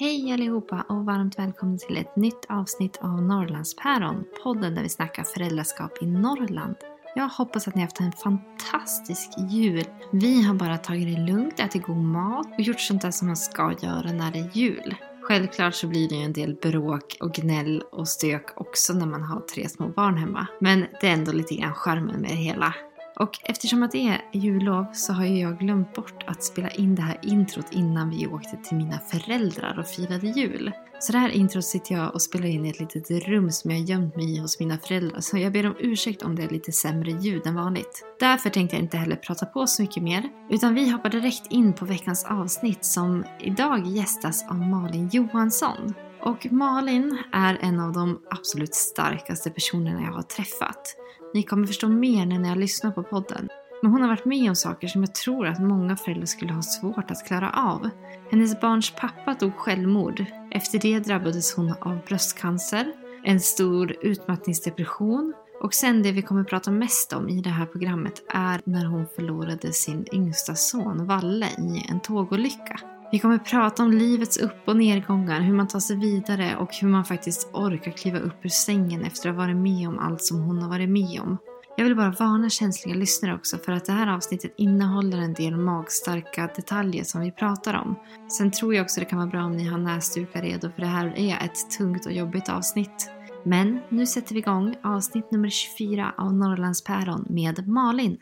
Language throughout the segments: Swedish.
Hej allihopa och varmt välkomna till ett nytt avsnitt av Norrlandspäron. Podden där vi snackar föräldraskap i Norrland. Jag hoppas att ni har haft en fantastisk jul. Vi har bara tagit det lugnt, ätit god mat och gjort sånt där som man ska göra när det är jul. Självklart så blir det ju en del bråk och gnäll och stök också när man har tre små barn hemma. Men det är ändå lite grann charmen med det hela. Och eftersom att det är jullov så har ju jag glömt bort att spela in det här introt innan vi åkte till mina föräldrar och firade jul. Så det här introt sitter jag och spelar in i ett litet rum som jag gömt mig i hos mina föräldrar. Så jag ber om ursäkt om det är lite sämre ljud än vanligt. Därför tänkte jag inte heller prata på så mycket mer. Utan vi hoppar direkt in på veckans avsnitt som idag gästas av Malin Johansson. Och Malin är en av de absolut starkaste personerna jag har träffat. Ni kommer förstå mer när ni har lyssnat på podden. Men hon har varit med om saker som jag tror att många föräldrar skulle ha svårt att klara av. Hennes barns pappa tog självmord. Efter det drabbades hon av bröstcancer, en stor utmattningsdepression och sen det vi kommer prata mest om i det här programmet är när hon förlorade sin yngsta son Valle i en tågolycka. Vi kommer prata om livets upp och nedgångar, hur man tar sig vidare och hur man faktiskt orkar kliva upp ur sängen efter att ha varit med om allt som hon har varit med om. Jag vill bara varna känsliga lyssnare också för att det här avsnittet innehåller en del magstarka detaljer som vi pratar om. Sen tror jag också det kan vara bra om ni har näsdukar redo för det här är ett tungt och jobbigt avsnitt. Men nu sätter vi igång avsnitt nummer 24 av Norrlandspäron med Malin.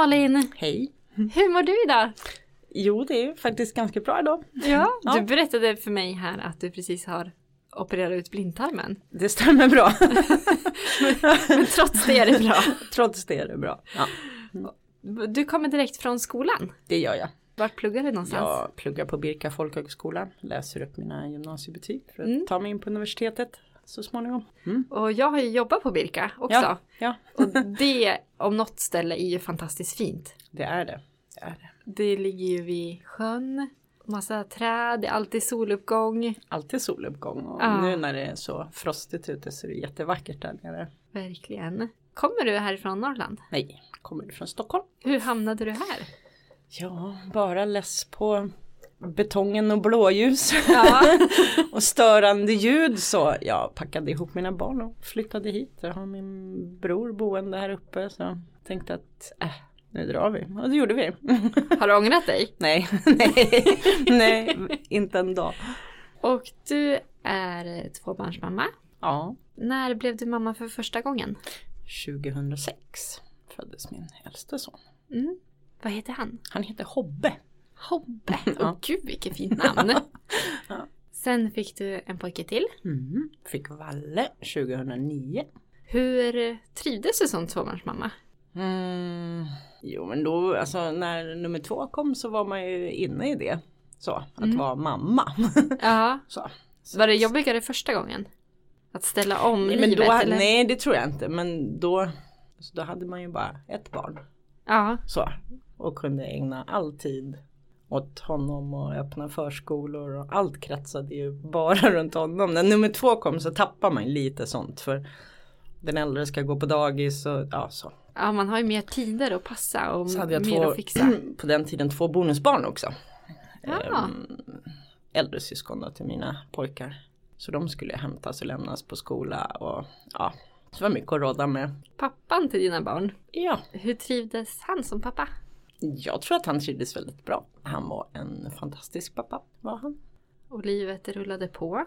Malin! Hej! Hur mår du idag? Jo, det är faktiskt ganska bra idag. Ja, Ja. du berättade för mig här att du precis har opererat ut blindtarmen. Det stämmer bra. Men trots det är det bra. Trots det är det bra. Ja, Du kommer direkt från skolan. det gör jag. Vart pluggar du någonstans? Jag pluggar på Birka folkhögskola, läser upp mina gymnasiebetyg för att Mm. ta mig in på universitetet så småningom. Mm. Och jag har ju jobbat på Birka också. Ja, ja, Och det om något ställe är ju fantastiskt fint. det är det. det, är det. Det ligger ju vid sjön, massa träd, det är alltid soluppgång. Alltid soluppgång och Ja. nu när det är så frostigt ute så är det jättevackert där nere. Verkligen. Kommer du härifrån Norrland? Nej, kommer du från Stockholm? Hur hamnade du här? Ja, bara less på betongen och blåljus. Ja. och störande ljud så jag packade ihop mina barn och flyttade hit. Jag har min bror boende här uppe så jag tänkte att äh, nu drar vi. Och det gjorde vi. Har du ångrat dig? nej, nej, nej, inte en dag. Och du är tvåbarnsmamma. Ja, När blev du mamma för första gången? 2006 föddes min äldste son. Mm. Vad heter han? Han heter Hobbe. Hobbe. Åh Ja. gud vilket fint namn. Ja. Sen fick du en pojke till. Mm. Fick Valle 2009. Hur trivdes du som tvåbarnsmamma? Mm. Jo men då, alltså när nummer två kom så var man ju inne i det. Så, att Mm. vara mamma. Ja. så. Var det jobbigare första gången? Att ställa om Nej, men livet? då, eller? nej det tror jag inte men då, då hade man ju bara ett barn. Ja. Så. Och kunde ägna all tid åt honom och öppna förskolor och allt kretsade ju bara runt honom. När nummer två kom så tappar man lite sånt för den äldre ska gå på dagis och ja så. ja, man har ju mer tider att passa och Så hade jag mer två, att fixa. på den tiden två bonusbarn också. Ja. Ehm, äldre syskon då, till mina pojkar. Så de skulle hämtas och lämnas på skola och ja, det var mycket att råda med. Pappan till dina barn, Ja, hur trivdes han som pappa? Jag tror att han trivdes väldigt bra. Han var en fantastisk pappa, var han. Och livet rullade på.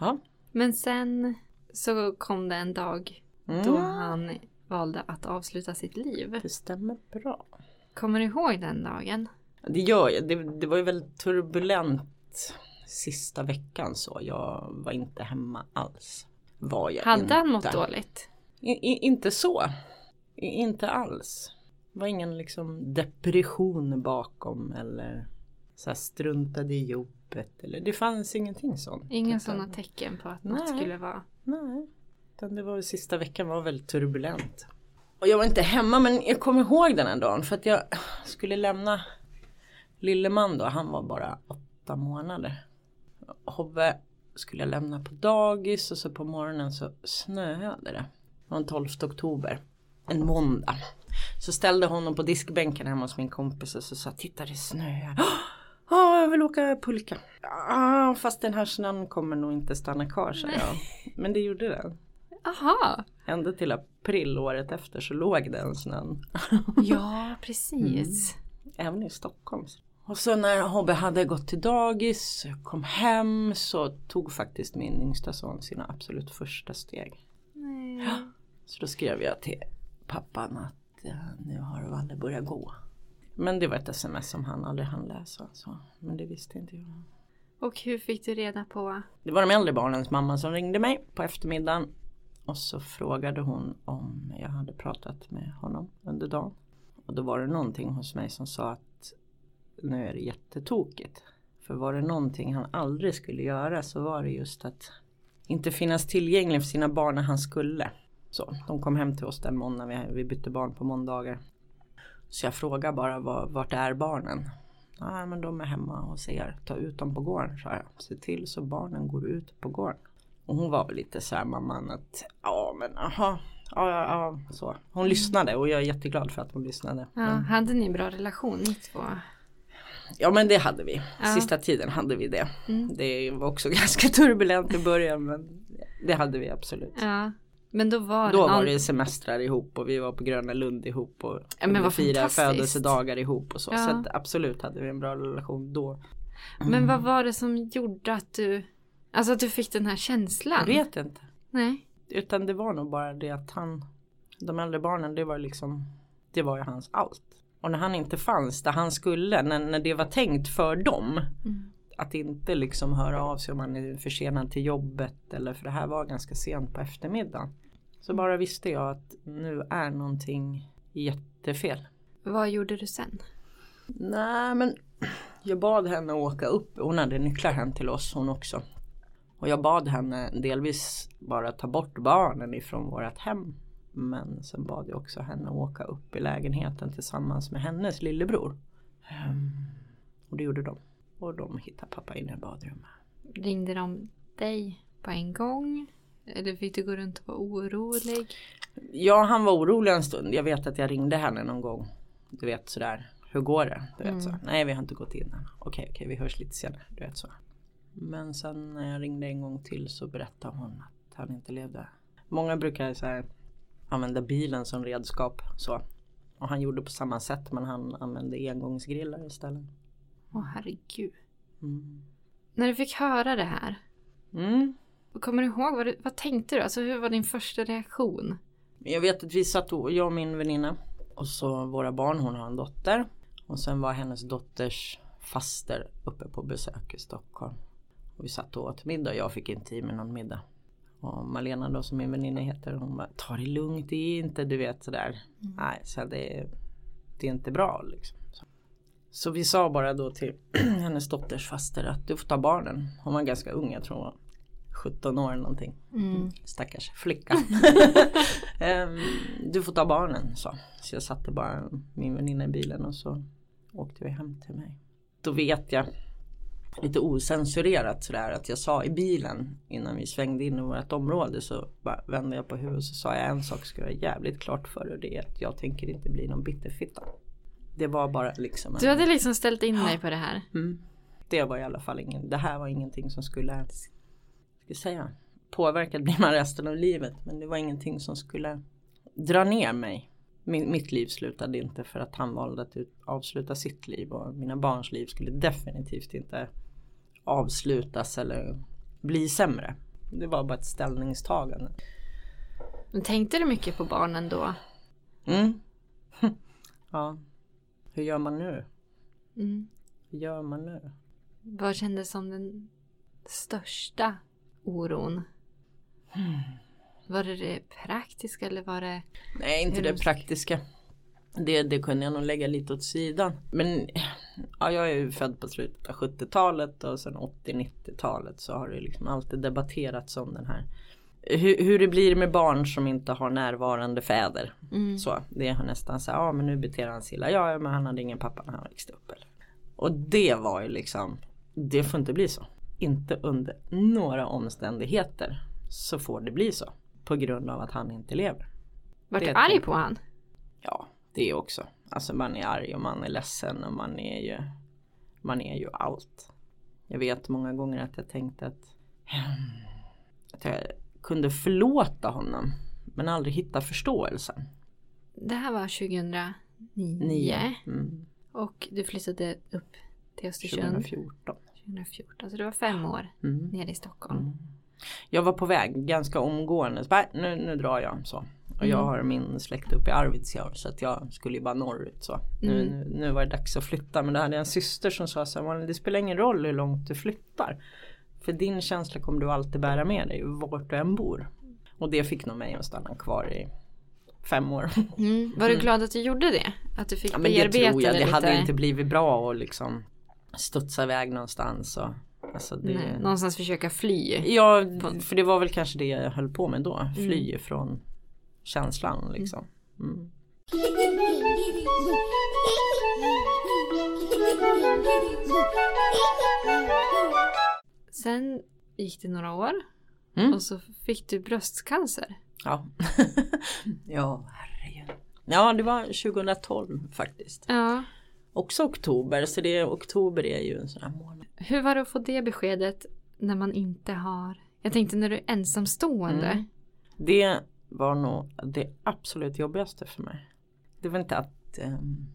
Ja, Men sen så kom det en dag då mm, han valde att avsluta sitt liv. det stämmer bra. Kommer du ihåg den dagen? Det gör jag. Det, det var ju väldigt turbulent sista veckan så. Jag var inte hemma alls. Var jag Hade inte. han mått dåligt? I, i, inte så. I, inte alls. Var ingen liksom depression bakom eller så här struntade i jobbet. Eller, det fanns ingenting sånt. Inga sådana tecken på att något Nej. skulle vara... Nej. Utan det var sista veckan var väldigt turbulent. Och jag var inte hemma men jag kommer ihåg den här dagen för att jag skulle lämna Lilleman då, han var bara åtta månader. Hobbe skulle jag lämna på dagis och så på morgonen så snöade det. Det var den 12 oktober. En måndag. Så ställde honom på diskbänken hemma hos min kompis och så sa titta det snöar. Ja, jag vill åka pulka. Ja, fast den här snön kommer nog inte stanna kvar sa jag. Men det gjorde den. Aha! Ända till april året efter så låg den snön. Ja, precis. Även i Stockholm. Och så när Hobbe hade gått till dagis, kom hem så tog faktiskt min yngsta son sina absolut första steg. Nej. Så då skrev jag till pappan att nu har Valle börjat gå. Men det var ett sms som han aldrig hann läsa. Så. Men det visste inte jag. Och hur fick du reda på? Det var de äldre barnens mamma som ringde mig på eftermiddagen. Och så frågade hon om jag hade pratat med honom under dagen. Och då var det någonting hos mig som sa att nu är det jättetokigt. För var det någonting han aldrig skulle göra så var det just att inte finnas tillgänglig för sina barn när han skulle. Så de kom hem till oss den måndagen, vi, vi bytte barn på måndagar. Så jag frågade bara var, vart är barnen? Ja men de är hemma hos er, ta ut dem på gården sa jag. Se till så barnen går ut på gården. Och hon var väl lite så här mamman att ja men aha, ja ja ja så. Hon lyssnade och jag är jätteglad för att hon lyssnade. Ja, Men, hade ni en bra relation ni två? ja men det hade vi. Ja. Sista tiden hade vi det. Mm. Det var också ganska turbulent i början men det hade vi absolut. Ja. Men då var Då det var det semestrar ihop och vi var på Gröna Lund ihop och Ja, firade födelsedagar ihop och så. Ja. Så att absolut hade vi en bra relation då. Men vad var det som gjorde att du... Alltså att du fick den här känslan? Jag vet inte. Nej. Utan det var nog bara det att han, de äldre barnen, det var liksom, det var ju hans allt. Och när han inte fanns där han skulle, när, när det var tänkt för dem. Mm. Att inte liksom höra av sig om man är försenad till jobbet eller för det här var ganska sent på eftermiddagen. Så bara visste jag att nu är någonting jättefel. Vad gjorde du sen? Nej men jag bad henne åka upp. Hon hade nycklar hem till oss hon också. Och jag bad henne delvis bara ta bort barnen ifrån vårt hem. Men sen bad jag också henne åka upp i lägenheten tillsammans med hennes lillebror. Ehm, och det gjorde de. Och de hittade pappa inne i badrummet. Ringde de dig på en gång? Eller fick du gå runt och vara orolig? Ja han var orolig en stund. Jag vet att jag ringde henne någon gång. Du vet sådär. Hur går det? Du vet så. Nej vi har inte gått in än. Okej okej vi hörs lite senare. Du vet så. Men sen när jag ringde en gång till så berättade hon att han inte levde. Många brukar så här, använda bilen som redskap. Så. Och han gjorde på samma sätt men han använde engångsgrillar istället. Åh herregud. Mm. När du fick höra det här, Mm. kommer du ihåg vad, du, vad tänkte du? Alltså hur var din första reaktion? Jag vet att vi satt, och- jag och min väninna och så våra barn, hon har en dotter. Och sen var hennes dotters faster uppe på besök i Stockholm. Och vi satt och åt middag, jag fick inte i mig någon middag. Och Malena då som min väninna heter, hon bara ta det lugnt, det är inte du vet sådär. Nej, så det, det är inte bra liksom. Så. vi sa bara då till hennes dotters faster att du får ta barnen. Hon var ganska ung, jag tror hon var 17 år eller någonting. Stackars flicka. Ehm, du får ta barnen så. Så jag satte bara min väninna i bilen och så åkte vi hem till mig. Då vet jag lite osensurerat sådär att jag sa i bilen innan vi svängde in i vårt område så vände jag på huvudet och så sa jag en sak ska jag jävligt klart för och det är att jag tänker inte bli någon bitterfitta. Det var bara liksom en- Du hade liksom ställt in dig på det här. Mm. det var i alla fall ingen, det här var ingenting som skulle, ska säga, påverkat blir man resten av livet. Men det var ingenting som skulle dra ner mig. Min, mitt liv slutade inte för att han valde att ut, avsluta sitt liv och mina barns liv skulle definitivt inte avslutas eller bli sämre. Det var bara ett ställningstagande. Men tänkte du mycket på barnen då? Mm. ja. Hur gör man nu? Mm. Hur gör man nu? Vad kändes som den största oron? Hmm. Var det det praktiska eller var det? Nej, inte det praktiska. Det, det kunde jag nog lägga lite åt sidan. Men ja, jag är ju född på slutet av 70-talet och sen 80-90-talet så har det liksom alltid debatterats om den här hur, hur det blir med barn som inte har närvarande fäder. Mm. Så det har nästan så här, ja men nu beter han sig illa. Ja men han hade ingen pappa när han växte upp. Eller? Och det var ju liksom, det får inte bli så. Inte under några omständigheter så får det bli så. På grund av att han inte lever. Vart du arg på han? Ja, det också. Alltså man är arg och man är ledsen och man är ju Man är ju allt. Jag vet många gånger att jag tänkte att Att jag kunde förlåta honom men aldrig hitta förståelsen. Det här var 2009. Nio. Mm, Och du flyttade upp till Östersund 2014. 2014. Så det var fem år Mm. nere i Stockholm. Jag var på väg ganska omgående. Så bara, nu, nu drar jag så. Och jag Mm. har min släkt uppe i Arvidsjaur så att jag skulle ju bara norrut så. Nu, Mm. nu, nu var det dags att flytta men då hade jag en syster som sa så här, "Malin, det spelar ingen roll hur långt du flyttar. För din känsla kommer du alltid bära med dig vart du än bor. Och det fick nog mig att stanna kvar i fem år. Mm. Var du glad att du gjorde det? Att du fick Ja men det bearbeta tror jag, det lite? hade inte blivit bra att liksom studsa iväg någonstans. Och, alltså det, Nej, någonstans försöka fly. Ja, för det var väl kanske det jag höll på med då. Fly från känslan liksom. Mm. Sen gick det några år. Mm. Och så fick du bröstcancer. Ja. ja, herregud. Ja, det var 2012 faktiskt. Ja. Också oktober, så det oktober är ju en sån här månad. Hur var det att få det beskedet när man inte har... Jag tänkte när du är ensamstående. Mm. Det var nog det absolut jobbigaste för mig. Det var inte att ehm,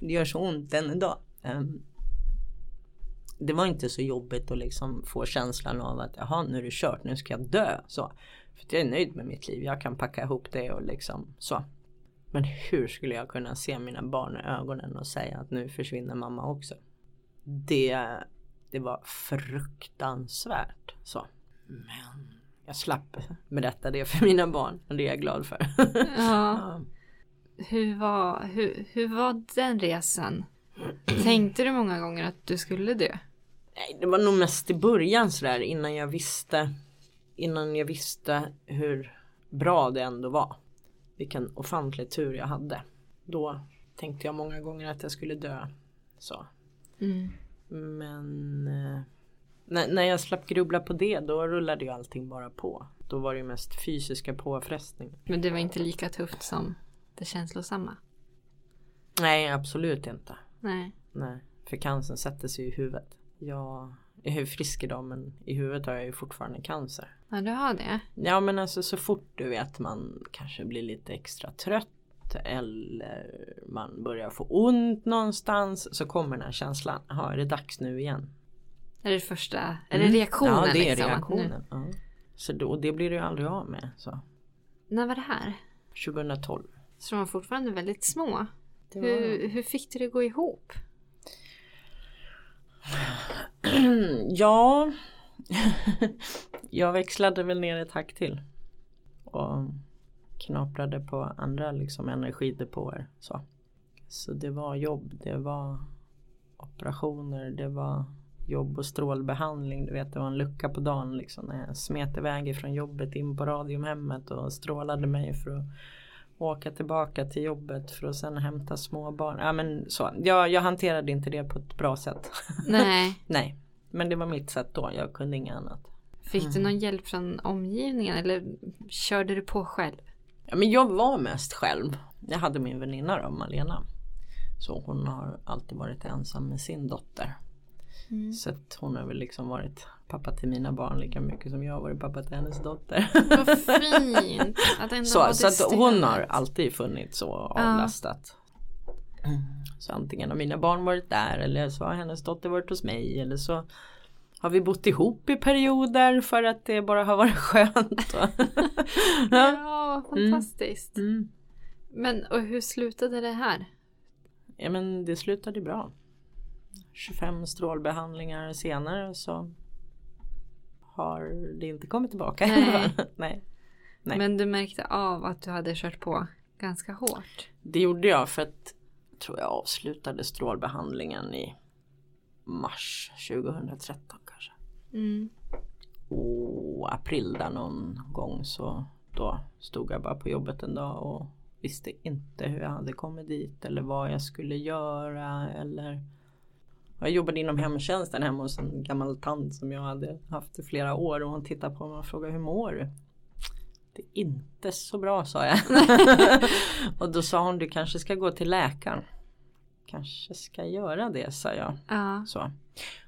det gör så ont än idag. Ehm, det var inte så jobbigt att liksom få känslan av att jaha nu är det kört, nu ska jag dö. Så. För jag är nöjd med mitt liv, jag kan packa ihop det och liksom så. Men hur skulle jag kunna se mina barn i ögonen och säga att nu försvinner mamma också? Det, det var fruktansvärt så. Men jag slapp berätta det för mina barn och det är jag glad för. Ja. Hur, var, hur, hur var den resan? Tänkte du många gånger att du skulle dö? Nej, det var nog mest i början sådär innan jag visste innan jag visste hur bra det ändå var. Vilken ofantlig tur jag hade. Då tänkte jag många gånger att jag skulle dö. Så. Mm. Men eh, när, när jag slapp grubbla på det då rullade ju allting bara på. Då var det ju mest fysiska påfrestningar. Men det var inte lika tufft som det känslosamma? Nej absolut inte. Nej. Nej, för cancern sätter sig i huvudet. Jag är frisk idag men i huvudet har jag ju fortfarande cancer. Ja, du har det? Ja men alltså så fort du vet man kanske blir lite extra trött eller man börjar få ont någonstans så kommer den här känslan. Ja, är det dags nu igen? Är det första, är det reaktionen? Mm. Ja, det är liksom, reaktionen. Ja. Så då, och det blir du ju aldrig av med. Så. När var det här? 2012. Så de var fortfarande väldigt små. Var- Hur, hur fick du det gå ihop? ja. jag växlade väl ner ett hack till. Och knaprade på andra liksom energidepåer. Så. så det var jobb, det var operationer, det var jobb och strålbehandling. Du vet det var en lucka på dagen liksom när jag smet iväg ifrån jobbet in på Radiumhemmet och strålade mig för att åka tillbaka till jobbet för att sen hämta små barn. Ja men så, jag, jag hanterade inte det på ett bra sätt. Nej. Nej, men det var mitt sätt då. Jag kunde inget annat. Fick Mm. du någon hjälp från omgivningen eller körde du på själv? Ja, men jag var mest själv. Jag hade min väninna då, Malena. Så hon har alltid varit ensam med sin dotter. Mm. Så att hon har väl liksom varit pappa till mina barn lika mycket som jag har varit pappa till hennes dotter. Vad fint! Att ändå så så att hon har alltid funnits och avlastat. Så antingen har mina barn varit där eller så har hennes dotter varit hos mig eller så har vi bott ihop i perioder för att det bara har varit skönt. Ja. Ja, fantastiskt. Mm. Men och hur slutade det här? ja men det slutade bra. 25 strålbehandlingar senare så har det inte kommit tillbaka. Nej. Nej. Nej. Men du märkte av att du hade kört på ganska hårt. Det gjorde jag för att tror jag avslutade strålbehandlingen i mars 2013 kanske. Mm. Och april där någon gång så då stod jag bara på jobbet en dag och visste inte hur jag hade kommit dit eller vad jag skulle göra eller jag jobbade inom hemtjänsten hemma hos en gammal tant som jag hade haft i flera år och hon tittade på mig och frågade hur mår du? Det är inte så bra sa jag. och då sa hon du kanske ska gå till läkaren. Kanske ska göra det sa jag. Ja. Så.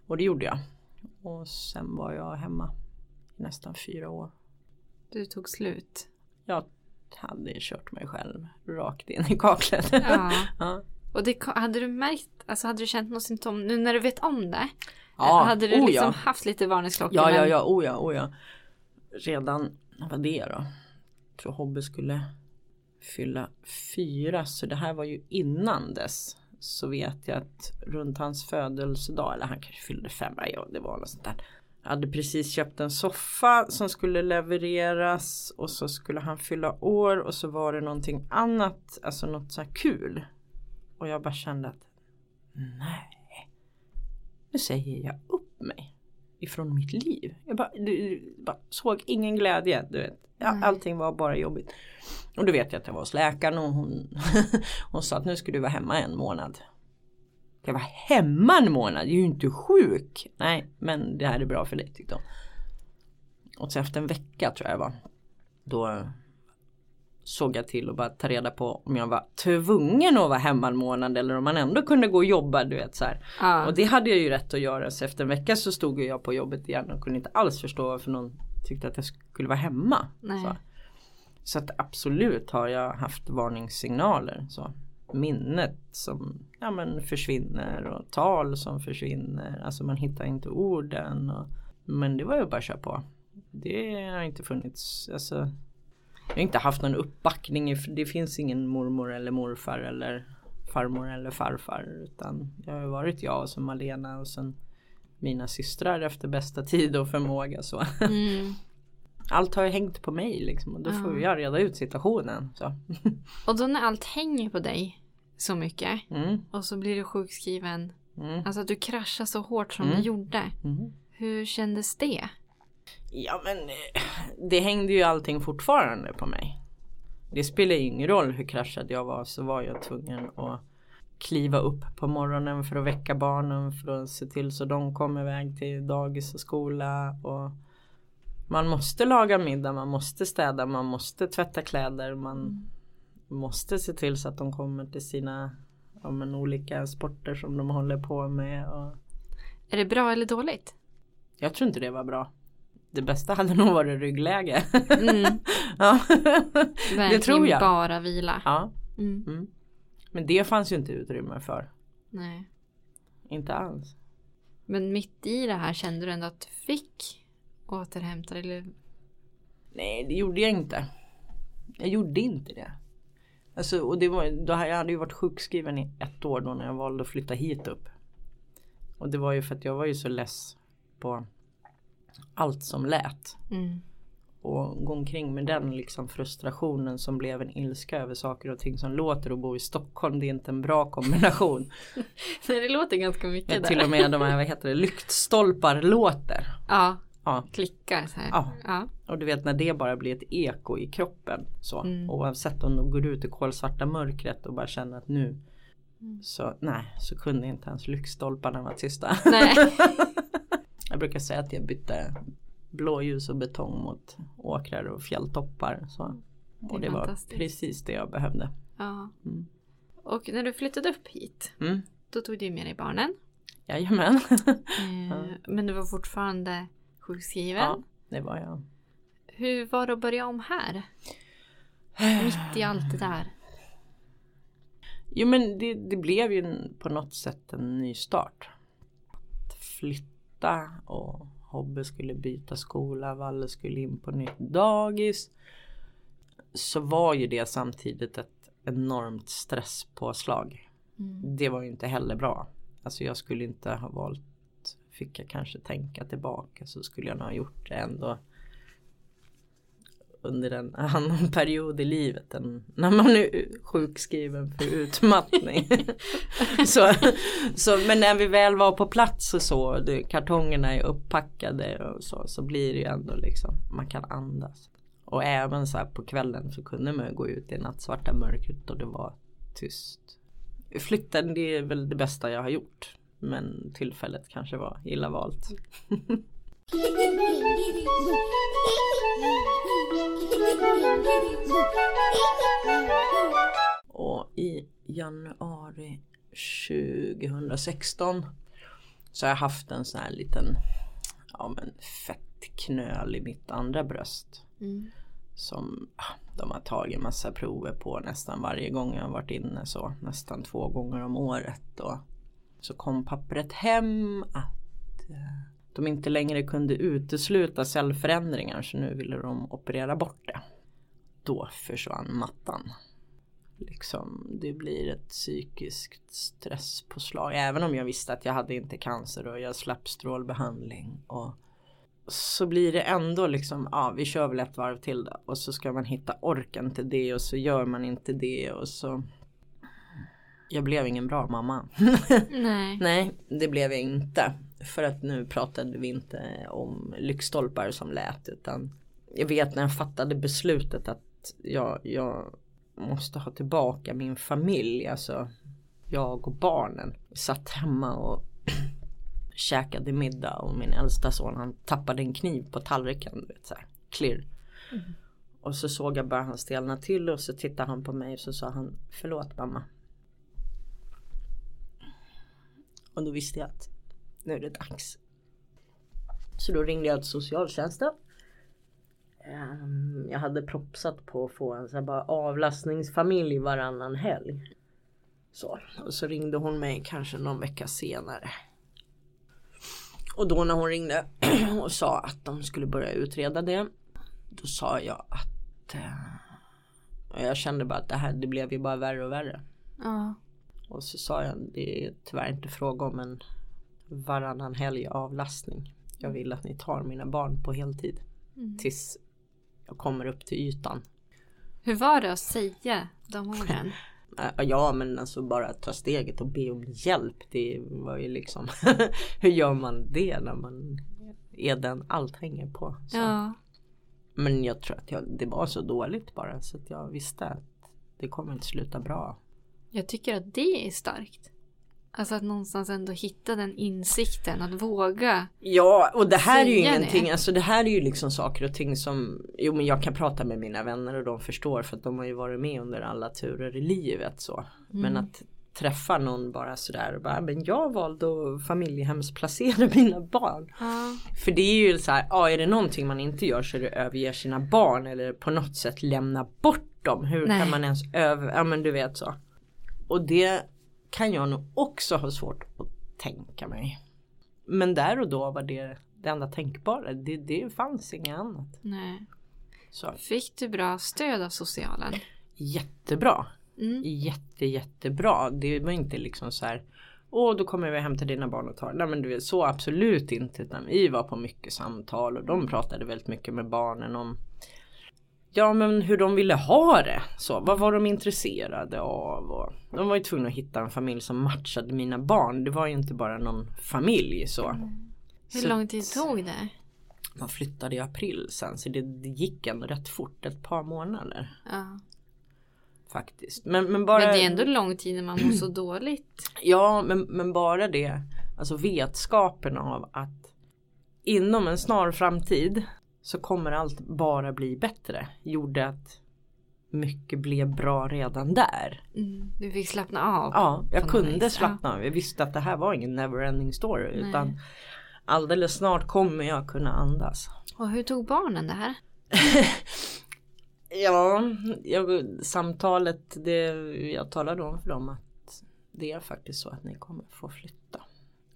Och det gjorde jag. Och sen var jag hemma i nästan fyra år. Du tog slut. Jag hade kört mig själv rakt in i kaklet. Ja. ja. Och det, hade du märkt, alltså hade du känt något symptom nu när du vet om det? Ja, hade du oh liksom ja. haft lite varningsklockor? Ja, ja, ja, oh ja, oh ja. Redan, vad det då? Jag tror Hobbe skulle fylla fyra så det här var ju innan dess. Så vet jag att runt hans födelsedag, eller han kanske fyllde fem, ja det var något sånt där. Jag hade precis köpt en soffa som skulle levereras och så skulle han fylla år och så var det någonting annat, alltså något så här kul. Och jag bara kände att nej, nu säger jag upp mig ifrån mitt liv. Jag bara, du, du, bara såg ingen glädje. Du vet. Allting var bara jobbigt. Och då vet jag att jag var hos läkaren och hon, hon sa att nu ska du vara hemma en månad. Jag var hemma en månad, jag är ju inte sjuk. Nej, men det här är bra för dig tyckte hon. Och så efter en vecka tror jag det var. Då såg jag till att bara ta reda på om jag var tvungen att vara hemma en månad eller om man ändå kunde gå och jobba. Du vet så här. Ja. Och det hade jag ju rätt att göra så efter en vecka så stod jag på jobbet igen och kunde inte alls förstå varför någon tyckte att jag skulle vara hemma. Så, så att absolut har jag haft varningssignaler. Så. Minnet som ja, men försvinner och tal som försvinner. Alltså man hittar inte orden. Och, men det var ju bara att köra på. Det har inte funnits. Alltså, jag har inte haft någon uppbackning. Det finns ingen mormor eller morfar eller farmor eller farfar. Utan jag har varit jag och så Malena och sen mina systrar efter bästa tid och förmåga. Så. Mm. Allt har ju hängt på mig liksom och då får jag reda ut situationen. Så. Och då när allt hänger på dig så mycket Mm, och så blir du sjukskriven. mm, Alltså att du kraschar så hårt som Mm. du gjorde. mm. Hur kändes det? Ja men eh, det hängde ju allting fortfarande på mig. Det spelar ingen roll hur kraschad jag var så var jag tvungen att kliva upp på morgonen för att väcka barnen för att se till så de kom iväg till dagis och skola. Och man måste laga middag, man måste städa, man måste tvätta kläder, man måste se till så att de kommer till sina ja, men, olika sporter som de håller på med. Och Är det bra eller dåligt? jag tror inte det var bra. Det bästa hade nog varit ryggläge. Mm. ja. Verkligen det tror jag. bara vila. ja. Mm. Mm. Men det fanns ju inte utrymme för. Nej. Inte alls. Men mitt i det här kände du ändå att du fick återhämta dig? Eller... Nej det gjorde jag inte. Jag gjorde inte det. Alltså, och det var, då, jag hade ju varit sjukskriven i ett år då när jag valde att flytta hit upp. Och det var ju för att jag var ju så less på allt som lät. Mm. Och gå omkring med den liksom frustrationen som blev en ilska över saker och ting som låter och bo i Stockholm. Det är inte en bra kombination. Nej, det låter ganska mycket Ja, där. till och med de här, vad heter det, lyktstolpar låter. Ja, Ja, klickar så här. Ja. ja. och du vet när det bara blir ett eko i kroppen. Så. Mm. Oavsett om de går ut i kolsvarta mörkret och bara känner att nu så nej, så kunde inte ens lyktstolparna vara tysta. Nej. jag brukar säga att jag bytte blåljus och betong mot åkrar och fjälltoppar. Så. Det Och det var precis det jag behövde. Ja. Mm. Och när du flyttade upp hit, Mm. då tog du med dig barnen. Jajamän. Eh, Men du var fortfarande sjukskriven. ja, det var jag. Hur var det att börja om här? Mitt i allt det där. Jo men det, det blev ju på något sätt en ny start. Att flytta och Hobbe skulle byta skola, Valle skulle in på nytt dagis. Så var ju det samtidigt ett enormt stresspåslag. Det var ju inte heller bra. Alltså jag skulle inte ha valt, fick jag kanske tänka tillbaka så skulle jag nog ha gjort det ändå under en annan period i livet än när man är sjukskriven för utmattning. så, så, men när vi väl var på plats och så, det, kartongerna är upppackade och så, så blir det ju ändå liksom, man kan andas. Och även så här på kvällen så kunde man gå ut i nattsvarta mörkret och det var tyst. Flytten det är väl det bästa jag har gjort. Men tillfället kanske var illa valt. Och i januari 2016 så har jag haft en sån här liten ja, men fettknöl i mitt andra bröst. Som ah, de har tagit massa prover på nästan varje gång jag har varit inne så nästan två gånger om året. Och så kom pappret hem att eh, de inte längre kunde utesluta cellförändringar så nu ville de operera bort det. Då försvann mattan. Liksom, det blir ett psykiskt stresspåslag. Även om jag visste att jag hade inte cancer och jag slapp strålbehandling. Och så blir det ändå liksom, ja vi kör väl ett varv till då. Och så ska man hitta orken till det och så gör man inte det och så. Jag blev ingen bra mamma. Nej. Nej, det blev jag inte. För att nu pratade vi inte om lyktstolpar som lät utan jag vet när jag fattade beslutet att jag, jag måste ha tillbaka min familj. Alltså jag och barnen. Satt hemma och käkade middag och min äldsta son han tappade en kniv på tallriken. Vet, så här, clear. Och så såg jag bara han stelna till och så tittade han på mig och så sa han förlåt mamma. Och då visste jag att nu är det dags. Så då ringde jag till socialtjänsten. Ehm, Jag hade propsat på att få en så bara avlastningsfamilj varannan helg. Så, och så ringde hon mig kanske någon vecka senare. Och då när hon ringde och sa att de skulle börja utreda det. Då sa jag att eh, och jag kände bara att det här det blev ju bara värre och värre. Ja. Och så sa jag det är tyvärr inte fråga om en varannan helg avlastning. Jag vill att ni tar mina barn på heltid. Tills jag kommer upp till ytan. Hur var det att säga de orden? Äh, Ja men alltså bara ta steget och be om hjälp. Det var ju liksom Hur gör man det när man är den allt hänger på? Så. Ja. Men jag tror att jag, det var så dåligt bara så att jag visste att det kommer inte sluta bra. Jag tycker att det är starkt. Alltså att någonstans ändå hitta den insikten, att våga. Ja och det här är ju Säga det. ingenting, alltså det här är ju liksom saker och ting som Jo men jag kan prata med mina vänner och de förstår för att de har ju varit med under alla turer i livet så. Men att träffa någon bara sådär och bara men jag valde att familjehemsplacera mina barn. Ja. För det är ju så här, ja är det någonting man inte gör så är det överge sina barn eller på något sätt lämna bort dem. Hur Nej. kan man ens över, ja men du vet så. Och det kan jag nog också ha svårt att tänka mig. Men där och då var det det enda tänkbara. Det, det fanns inget annat. Nej. Så Fick du bra stöd av socialen? jättebra. Mm. Jätte jättebra. Det var inte liksom så här. Åh då kommer vi till dina barn och tar. Nej men du vet så absolut inte. Utan vi var på mycket samtal och de pratade väldigt mycket med barnen om Ja men hur de ville ha det. Så, vad var de intresserade av? Och de var ju tvungna att hitta en familj som matchade mina barn. Det var ju inte bara någon familj så. Hur Så lång tid tog det? Man flyttade i april sen så det, det gick ändå rätt fort. Ett par månader Ja. faktiskt. Men, men bara... Men det är ändå lång tid när man mår så dåligt. Ja, men, men bara det, alltså vetskapen av att inom en snar framtid så kommer allt bara bli bättre. Gjorde att mycket blev bra redan där. Mm. Du fick slappna av. Ja, jag kunde vis. slappna av. Jag visste att det här var ingen neverending story. Nej. Utan alldeles snart kommer jag kunna andas. Och hur tog barnen det här? Ja, jag, samtalet, det, jag talade om för dem att det är faktiskt så att ni kommer få flytta.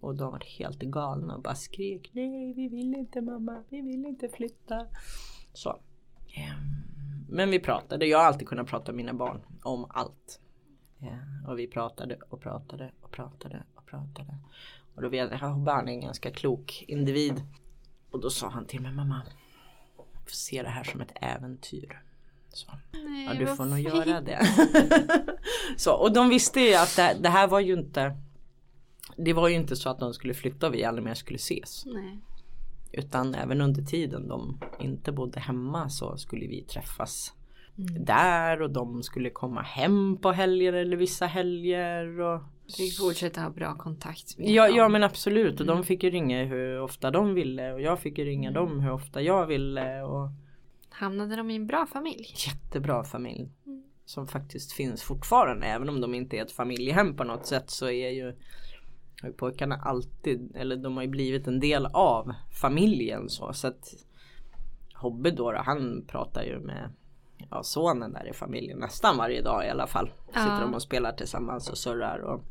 Och de var helt galna och bara skrek nej vi vill inte mamma, vi vill inte flytta. Så. Ehm, Men vi pratade, jag har alltid kunnat prata med mina barn om allt. Ja, och vi pratade och pratade och pratade och pratade. Och då vet jag att barn är en ganska klok individ. Och då sa han till mig mamma, får se det här som ett äventyr. Så. Nej, Ja du får nog fint. göra det. så, och de visste ju att det, det här var ju inte Det var ju inte så att de skulle flytta och vi aldrig mer skulle ses. Nej. Utan även under tiden de inte bodde hemma så skulle vi träffas Mm. där och de skulle komma hem på helger eller vissa helger. Och... Du fick fortsätta ha bra kontakt med Ja, dem. ja men absolut och Mm. de fick ju ringa hur ofta de ville och jag fick ju ringa dem hur ofta jag ville. Och... Hamnade de i en bra familj? jättebra familj. Mm. Som faktiskt finns fortfarande. Även om de inte är ett familjehem på något sätt så är ju har ju pojkarna alltid, eller de har ju blivit en del av familjen så. så att Hobbe då, då han pratar ju med ja, sonen där i familjen nästan varje dag i alla fall. Sitter Ja. de och spelar tillsammans och surrar. Och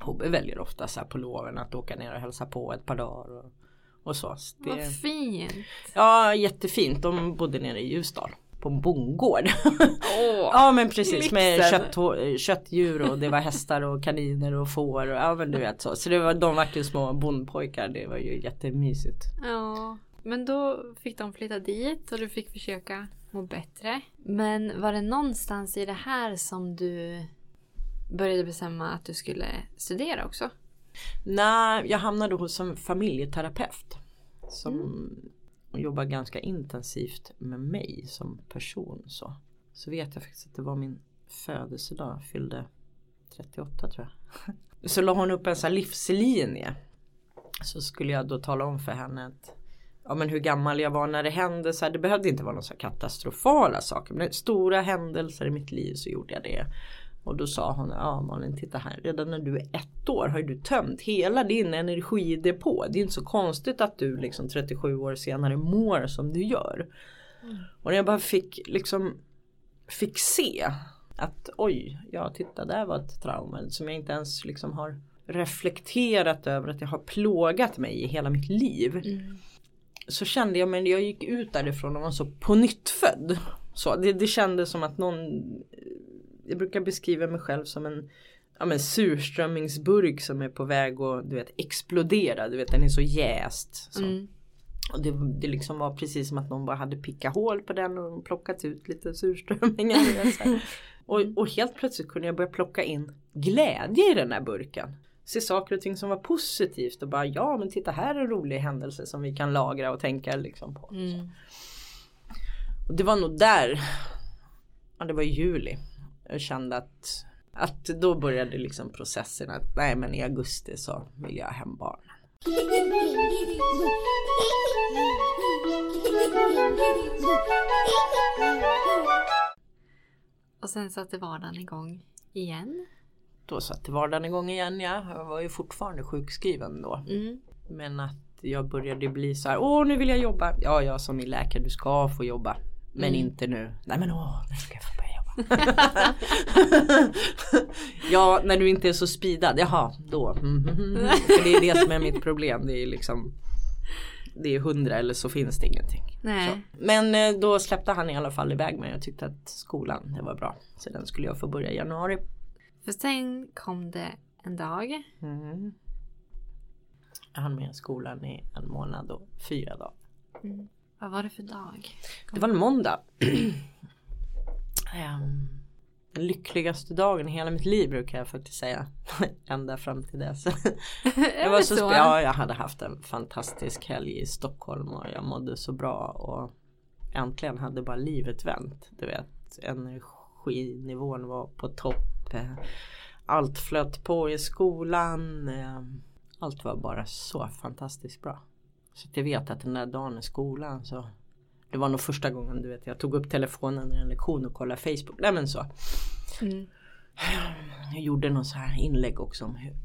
Hobbe väljer ofta så här på loven att åka ner och hälsa på ett par dagar. Och, och så. så det, Vad fint. Ja jättefint. De bodde nere i Ljusdal. På en bondgård. Åh, ja men precis med lyxen. kött, köttdjur och det var hästar och kaniner och får. Och, ja men du vet så. Så det var, de vart ju små bondpojkar. Det var ju jättemysigt. Ja, men då fick de flytta dit och du fick försöka må bättre. Men var det någonstans i det här som du började bestämma att du skulle studera också? Nej, jag hamnade hos en familjeterapeut. Som jobbar ganska intensivt med mig som person. Så, så vet jag faktiskt att det var min födelsedag. Jag fyllde 38 tror jag. Så la hon upp en sån här livslinje. Så skulle jag då tala om för henne att Ja men hur gammal jag var när det hände. Så här, det behövde inte vara några katastrofala saker. Men stora händelser i mitt liv så gjorde jag det. Och då sa hon, ja Malin titta här, redan när du är ett år har du tömt hela din energidepå. Det är inte så konstigt att du liksom 37 år senare mår som du gör. Och när jag bara fick liksom fick se att oj, ja titta där var ett trauma som jag inte ens liksom har reflekterat över att jag har plågat mig i hela mitt liv. Så kände jag, men jag gick ut därifrån och var så på nytt född. Så det, det kändes som att någon jag brukar beskriva mig själv som en ja, men surströmmingsburk som är på väg att du vet, explodera. Du vet den är så jäst. Så. Mm. Och det, det liksom var precis som att någon bara hade pickat hål på den och plockat ut lite surströmmingar. och, och helt plötsligt kunde jag börja plocka in glädje i den här burken. Se saker och ting som var positivt och bara ja men titta här är en rolig händelse som vi kan lagra och tänka liksom på. Mm. Och det var nog där, ja det var i juli. Jag kände att, att då började liksom processen att nej men i augusti så vill jag ha hem barnen. Och sen satte vardagen igång igen. Då satte vardagen igång igen ja. Jag var ju fortfarande sjukskriven då. Mm. Men att jag började bli så här, åh nu vill jag jobba. Ja, jag som är läkare, du ska få jobba. Men Mm. inte nu. Nej men åh, nu ska jag få börja. ja, när du inte är så speedad. Jaha, då. Mhm. För det är det som är mitt problem. Det är liksom det är hundra eller så finns det ingenting. Nej. Men eh, då släppte han i alla fall iväg mig. Jag tyckte att skolan, det var bra. Så den skulle jag få börja i januari. För sen kom det en dag. Mm. Jag hann med skolan i en månad och fyra dagar. Vad var det för dag? Det var en måndag. Ehm, Den lyckligaste dagen i hela mitt liv brukar jag faktiskt säga. Ända fram till dess. Jag var så, så? ja, jag hade haft en fantastisk helg i Stockholm och jag mådde så bra och äntligen hade bara livet vänt. Du vet, energinivån var på topp. Allt flöt på i skolan. eh, Allt var bara så fantastiskt bra. Så att jag vet att den där dagen i skolan så Det var nog första gången du vet jag tog upp telefonen i en lektion och kollade Facebook. Nej men så. Mm. Jag gjorde någon så här inlägg också om hur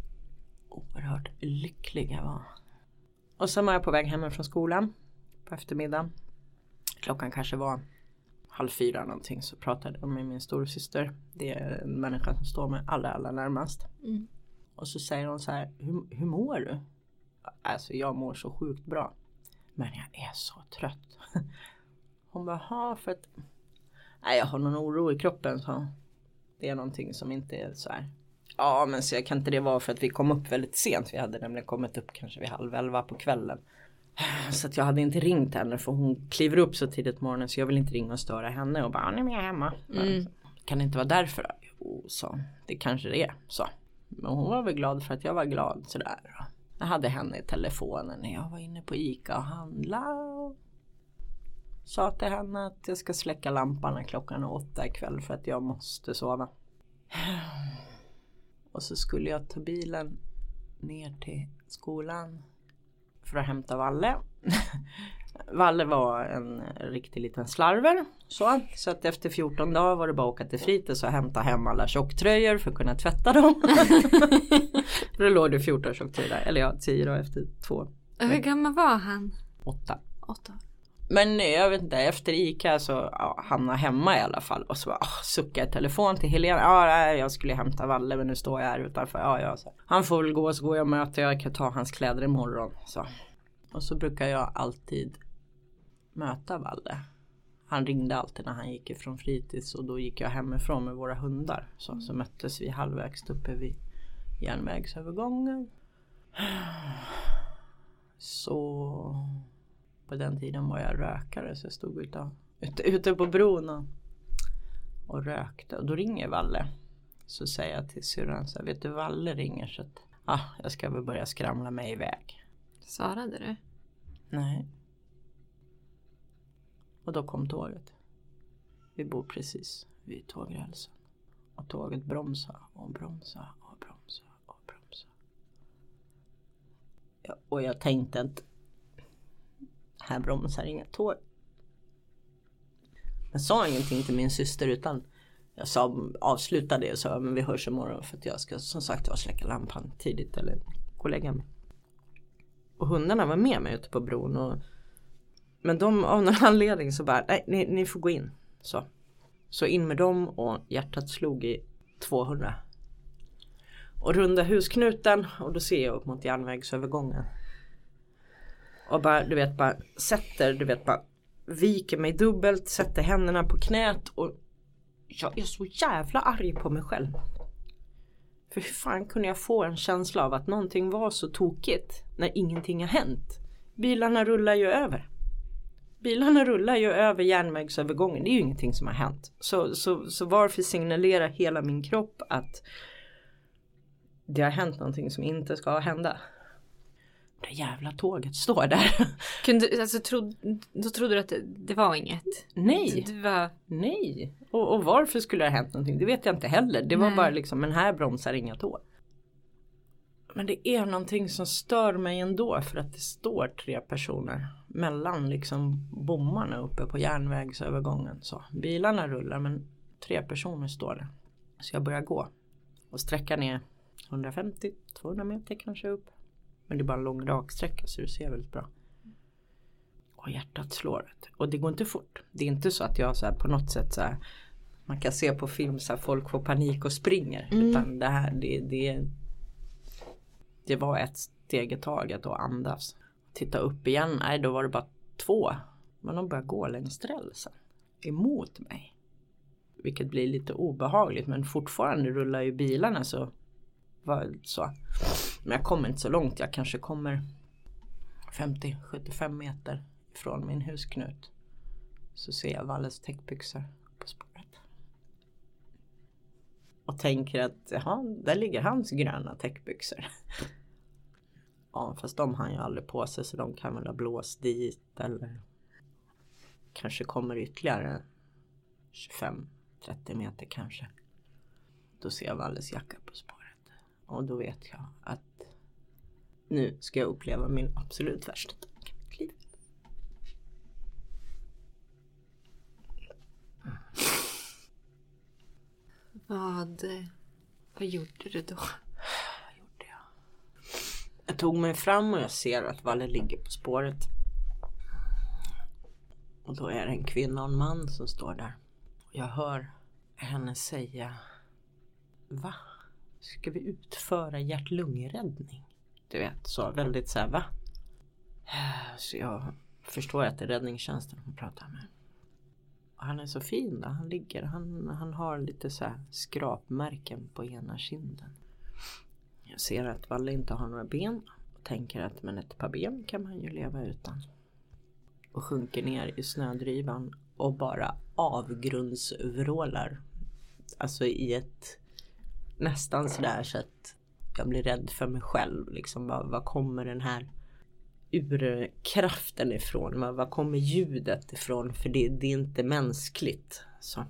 oerhört lycklig jag var. Och sen var jag på väg hem från skolan på eftermiddagen. Klockan kanske var halv fyra någonting så pratade jag med min storasyster. Det är en människa som står mig allra, allra närmast. Mm. Och så säger hon så här, hur, hur mår du? Alltså jag mår så sjukt bra. Men jag är så trött. Hon bara, ha för att Nej jag har någon oro i kroppen så Det är någonting som inte är så här Ja men så kan inte det vara för att vi kom upp väldigt sent. Vi hade nämligen kommit upp kanske vid halv elva på kvällen. Så att jag hade inte ringt henne för hon kliver upp så tidigt på morgonen så jag vill inte ringa och störa henne och bara nej men jag är hemma. Mm. Kan det inte vara därför? Jo, så det kanske det är så. Men hon var väl glad för att jag var glad sådär. Jag hade henne i telefonen när jag var inne på ICA och handlade. Och sa till henne att jag ska släcka lampan när klockan är åtta ikväll för att jag måste sova. Och så skulle jag ta bilen ner till skolan för att hämta Valle. Valle var en riktig liten slarver. Så, så att efter 14 dagar var det bara att åka till fritids och hämta hem alla tjocktröjor för att kunna tvätta dem. då låg det 14 tjocktröjor där. Eller ja, 10 då efter två. Hur gammal var han? Åtta. Åtta. Men jag vet inte, efter ICA så ja, hamnade hemma i alla fall. Och så bara, oh, suckade jag telefon till Helena. Ja, nej, jag skulle hämta Valle men nu står jag här utanför. Ja, ja, så. Han får väl gå så går jag och möter. Jag kan ta hans kläder imorgon. Så. Och så brukar jag alltid möta Valle. Han ringde alltid när han gick ifrån fritids och då gick jag hemifrån med våra hundar. Så, så möttes vi halvvägs uppe vid järnvägsövergången. Så på den tiden var jag rökare så jag stod ute, ute, ute på bron och, och rökte. Och då ringer Valle. Så säger jag till syrran så här, vet du Valle ringer så att ah, jag ska väl börja skramla mig iväg. Svarade du? Nej. Och då kom tåget. Vi bor precis vid tågrälsen. Och tåget bromsar och bromsar och bromsar och bromsar. Ja, och jag tänkte att här bromsar inga tåg. Jag sa ingenting till min syster utan jag sa, avslutade det och sa men vi hörs imorgon för att jag ska som sagt släcka lampan tidigt eller gå och lägga mig. Och hundarna var med mig ute på bron och men de av någon anledning så bara nej ni, ni får gå in. Så. så in med dem och hjärtat slog i 200. Och runda husknuten och då ser jag upp mot järnvägsövergången. Och bara du vet bara sätter, du vet bara viker mig dubbelt, sätter händerna på knät och jag är så jävla arg på mig själv. För hur fan kunde jag få en känsla av att någonting var så tokigt när ingenting har hänt? Bilarna rullar ju över. Bilarna rullar ju över järnvägsövergången. Det är ju ingenting som har hänt. Så, så, så varför signalerar hela min kropp att det har hänt någonting som inte ska hända? Det jävla tåget står där. Kunde, alltså, tro, då trodde du att det, det var inget? Nej. Det var... Nej. Och, och, varför skulle det ha hänt någonting? Det vet jag inte heller. Det var Nej. bara liksom, men här bromsar inga tåg. Men det är någonting som stör mig ändå för att det står tre personer mellan liksom bommarna uppe på järnvägsövergången. Så bilarna rullar men tre personer står där. Så jag börjar gå och sträcka ner 150-200 meter kanske upp. Men det är bara en lång raksträcka så du ser väldigt bra. Och hjärtat slår. Och det går inte fort. Det är inte så att jag så på något sätt så här, man kan se på film så här folk får panik och springer. Mm. Utan det här det, det, det var ett steg i taget och andas. Titta upp igen, nej då var det bara två. Men de började gå längs rälsen. Emot mig. Vilket blir lite obehagligt men fortfarande rullar ju bilarna så. Så. Men jag kommer inte så långt. Jag kanske kommer 50-75 meter från min husknut. Så ser jag Valles täckbyxor på spåret. Och tänker att jaha, där ligger hans gröna täckbyxor barn fast de har ju aldrig på sig så de kan väl ha blåst dit eller mm. kanske kommer ytterligare 25-30 meter kanske. Då ser jag Valles jacka på spåret och då vet jag att nu ska jag uppleva min absolut värsta dag i mitt liv. Vad, vad gjorde du då? Jag tog mig fram och jag ser att Valle ligger på spåret. Och då är det en kvinna och en man som står där. Jag hör henne säga Va? Ska vi utföra hjärt-lungräddning? Du vet, så väldigt så här, va? Så jag förstår att det är räddningstjänsten hon pratar med. Och han är så fin då. Han ligger, han, han har lite så här skrapmärken på ena kinden. Jag ser att Valle inte har några ben och tänker att men ett par ben kan man ju leva utan. Och sjunker ner i snödrivan och bara avgrundsvrålar. Alltså i ett nästan sådär så att jag blir rädd för mig själv. Liksom, bara, var kommer den här urkraften ifrån? Var, var kommer ljudet ifrån? För det, det är inte mänskligt. Så.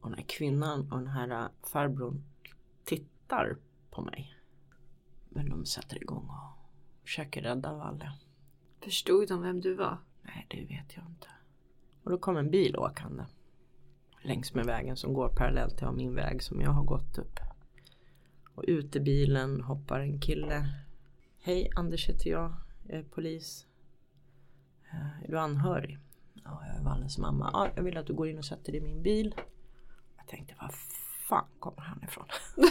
Och den här kvinnan och den här äh, farbrorn tittar på mig. Men de sätter igång och försöker rädda Valle. Förstod de vem du var? Nej, det vet jag inte. Och då kom en bil åkande. Längs med vägen som går parallellt till min väg som jag har gått upp. Och ut i bilen hoppar en kille. Hej, Anders heter jag. Jag är polis. Eh, Är du anhörig? Ja, jag är Valles mamma. Ja, jag vill att du går in och sätter dig i min bil. Jag tänkte, var fan kommer han ifrån?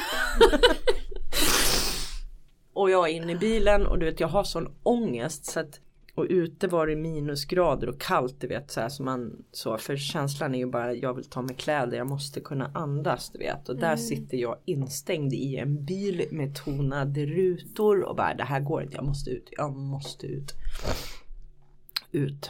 och jag är inne i bilen och du vet jag har sån ångest så att och ute var det minusgrader och kallt du vet så här som man så för känslan är ju bara jag vill ta med kläder jag måste kunna andas du vet. Och där sitter jag instängd i en bil med tonade rutor och bara det här går inte jag måste ut jag måste ut. Ut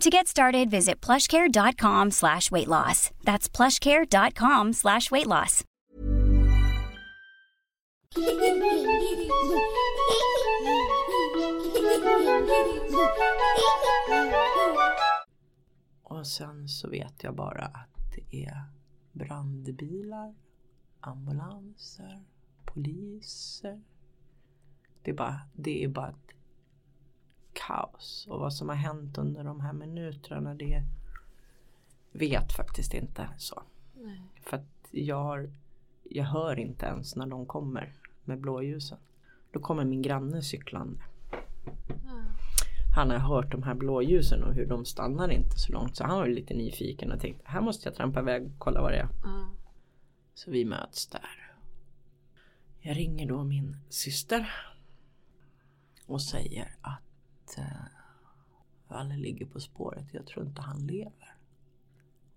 To get started, visit plushcare.com slash weight loss. That's plushcare.com slash weight loss. och sen så vet jag bara att det är brandbilar ambulanser poliser det är bara, det är bara ett kaos och vad som har hänt under de här minuterna det vet faktiskt inte så. För att jag, har, jag hör inte ens när de kommer med blåljusen. Då kommer min granne cyklande. Han har hört de här blåljusen och hur de stannar inte så långt så han var lite nyfiken och tänkte här måste jag trampa iväg och kolla vad det är. Så vi möts där. Jag ringer då min syster och säger att eh, Valle ligger på spåret. Jag tror inte han lever.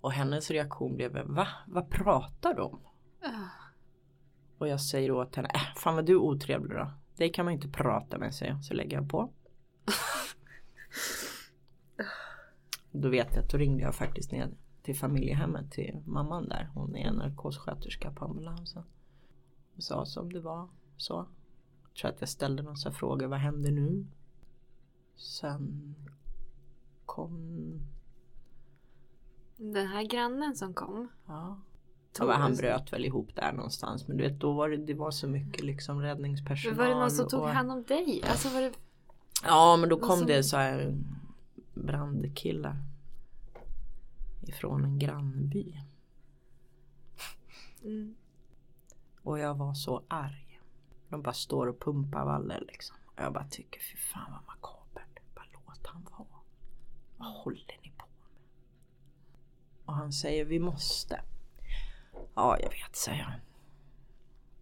Och hennes reaktion blev Va? Vad pratar du om? Och jag säger åt henne, äh, fan vad du är otrevlig då. Det kan man inte prata med jag. Så lägger jag på. Då vet jag att då ringde jag faktiskt ner till familjehemmet till mamman där. Hon är narkossköterska på ambulansen. Och sa som det var så. Jag tror att jag ställde några frågor. Vad händer nu? Sen kom... Den här grannen som kom, Ja. Ja, han bröt väl ihop där någonstans. Men du vet då var det, det var så mycket liksom räddningspersonal. Men var det någon som tog och... hand om dig? Alltså var det... Ja men då kom som- det så här brandkillar. Ifrån en grannby. Mm. Och jag var så arg. De bara står och pumpar Valle liksom. Och jag bara tycker fy fan vad han vara. Vad håller ni på med? Och han säger vi måste. Ja jag vet säger jag.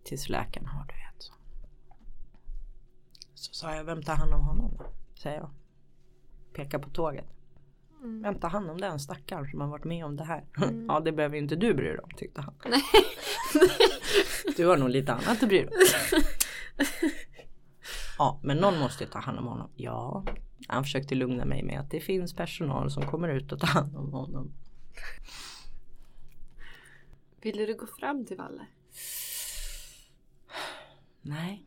Tills läkaren har du vet. Så. sa jag vem tar hand om honom då? Säger jag. Pekar på tåget. Vem tar hand om den stackaren som har varit med om det här? ja det behöver ju inte du bry dig om tyckte han. Du har nog lite annat att bry dig om. Ja, men någon måste ju ta hand om honom. Ja, han försökte lugna mig med att det finns personal som kommer ut och tar hand om honom. Ville du gå fram till Valle? Nej.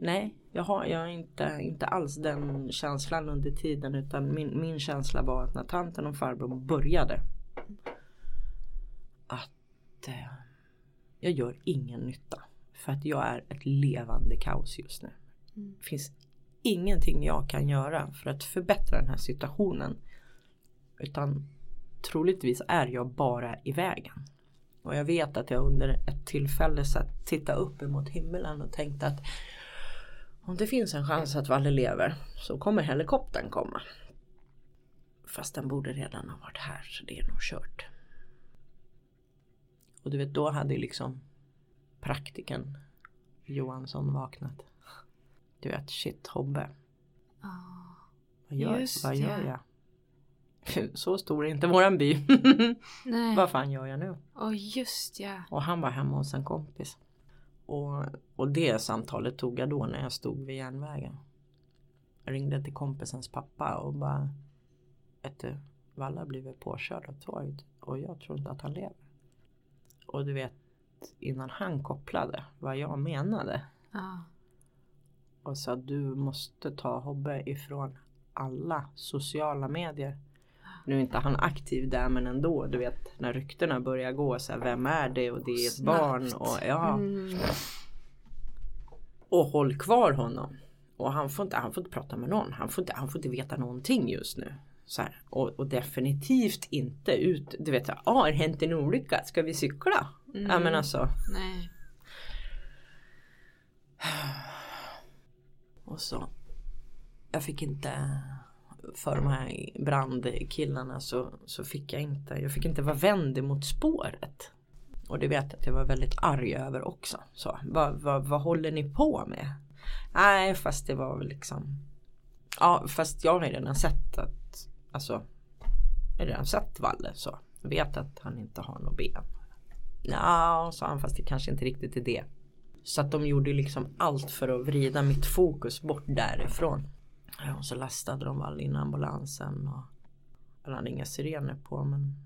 Nej, jag har, jag har inte, inte alls den känslan under tiden utan min, min känsla var att när tanten och farbror började att eh, jag gör ingen nytta. För att jag är ett levande kaos just nu. Det finns ingenting jag kan göra för att förbättra den här situationen. Utan troligtvis är jag bara i vägen. Och jag vet att jag under ett tillfälle satt titta upp emot himlen och tänkte att om det finns en chans att Valle lever så kommer helikoptern komma. Fast den borde redan ha varit här så det är nog kört. Och du vet då hade liksom praktiken Johansson vaknat. Du vet shit Hobbe. Vad gör, just vad gör jag? Så stor är inte våran by. Nej. vad fan gör jag nu? Åh just ja. Och han var hemma hos en kompis. Och, och det samtalet tog jag då när jag stod vid järnvägen. Jag ringde till kompisens pappa och bara Valle har blivit påkörd av tåget och jag tror inte att han lever. Och du vet innan han kopplade vad jag menade ja. Och sa du måste ta Hobbe ifrån alla sociala medier. Nu är inte han aktiv där men ändå du vet när ryktena börjar gå så här, vem är det och det är ett Snabbt. barn och ja. Mm. Och håll kvar honom. Och han får inte, han får inte prata med någon. Han får inte, han får inte veta någonting just nu. Så här. Och, och definitivt inte ut, du vet, ja ah, har hänt en olycka, ska vi cykla? Ja men alltså. Nej. Och så. Jag fick inte för de här brandkillarna så, så fick jag inte, jag fick inte vara vänd mot spåret. Och det vet jag att jag var väldigt arg över också. Så, vad, vad, vad håller ni på med? Nej fast det var väl liksom Ja fast jag har ju redan sett att Alltså Jag har redan sett Valle så jag Vet att han inte har något ben Ja sa han fast det kanske inte riktigt är det så att de gjorde liksom allt för att vrida mitt fokus bort därifrån Och så lastade de all in ambulansen och Han hade inga sirener på men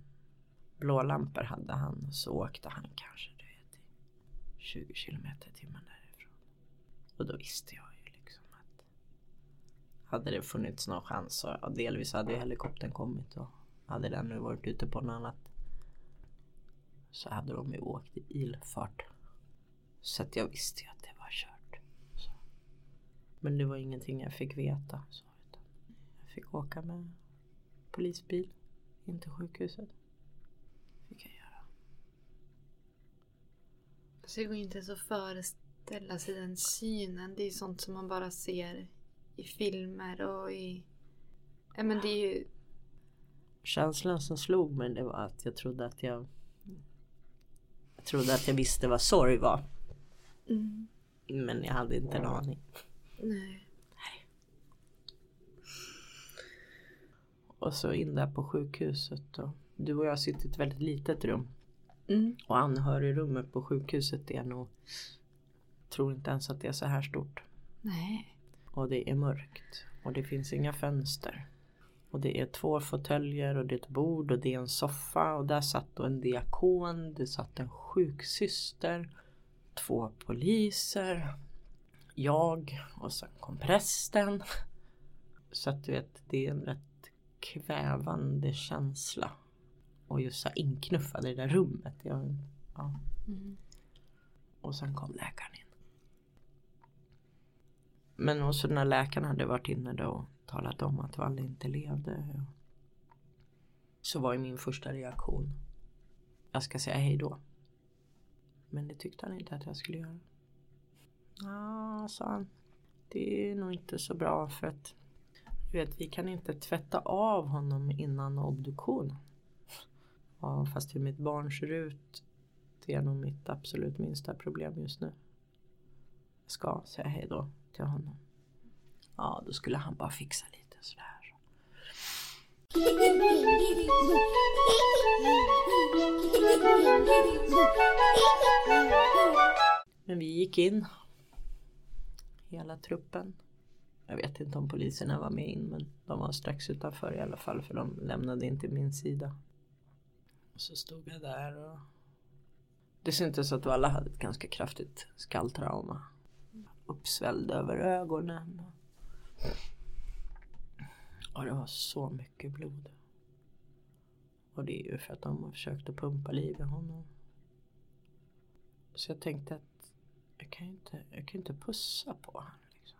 Blålampor hade han så åkte han kanske du vet, i 20 kilometer i timmen därifrån. Och då visste jag ju liksom att hade det funnits någon chans så ja, delvis hade ju helikoptern kommit och hade den nu varit ute på något annat så hade de ju åkt i ilfart. Så att jag visste ju att det var kört. Så. Men det var ingenting jag fick veta. Så, jag fick åka med polisbil in till sjukhuset. Fick jag göra. Så det går inte ens att föreställa sig den synen. Det är sånt som man bara ser i filmer och i... Ja men det är ju... Känslan som slog mig det var att jag trodde att jag Jag trodde att jag visste vad sorg var. Mm. Men jag hade inte en aning. Nej. Och så in där på sjukhuset. Och du och jag sitter i ett väldigt litet rum. Mm. Och anhörigrummet på sjukhuset är nog Tror inte ens att det är så här stort. Nej. Och det är mörkt. Och det finns inga fönster. Och det är två fåtöljer och det är ett bord och det är en soffa. Och där satt då en diakon. Det satt en sjuksyster. Två poliser. Jag. Och sen kom prästen. Så att du vet, det är en rätt kvävande känsla. Och just så inknuffad i det där rummet. Jag Ja. Och sen kom läkaren in. Men också när läkaren hade varit inne då och talat om att Valle inte levde. Så var ju min första reaktion. Jag ska säga hej då. Men det tyckte han inte att jag skulle göra. Ja, sa han. Det är nog inte så bra för att du vet, vi kan inte tvätta av honom innan obduktionen. Ja, fast hur mitt barn ser ut det är nog mitt absolut minsta problem just nu. Jag ska säga hej då till honom. Ja, då skulle han bara fixa lite sådär. Men vi gick in. Hela truppen. Jag vet inte om poliserna var med in men de var strax utanför i alla fall för de lämnade inte min sida. Och så stod jag där och det syntes att alla hade ett ganska kraftigt skalltrauma. Uppsvälld över ögonen. Och det var så mycket blod. Och det är ju för att de försökte pumpa liv i honom. Så jag tänkte att jag kan ju inte, jag kan inte pussa på honom. Liksom.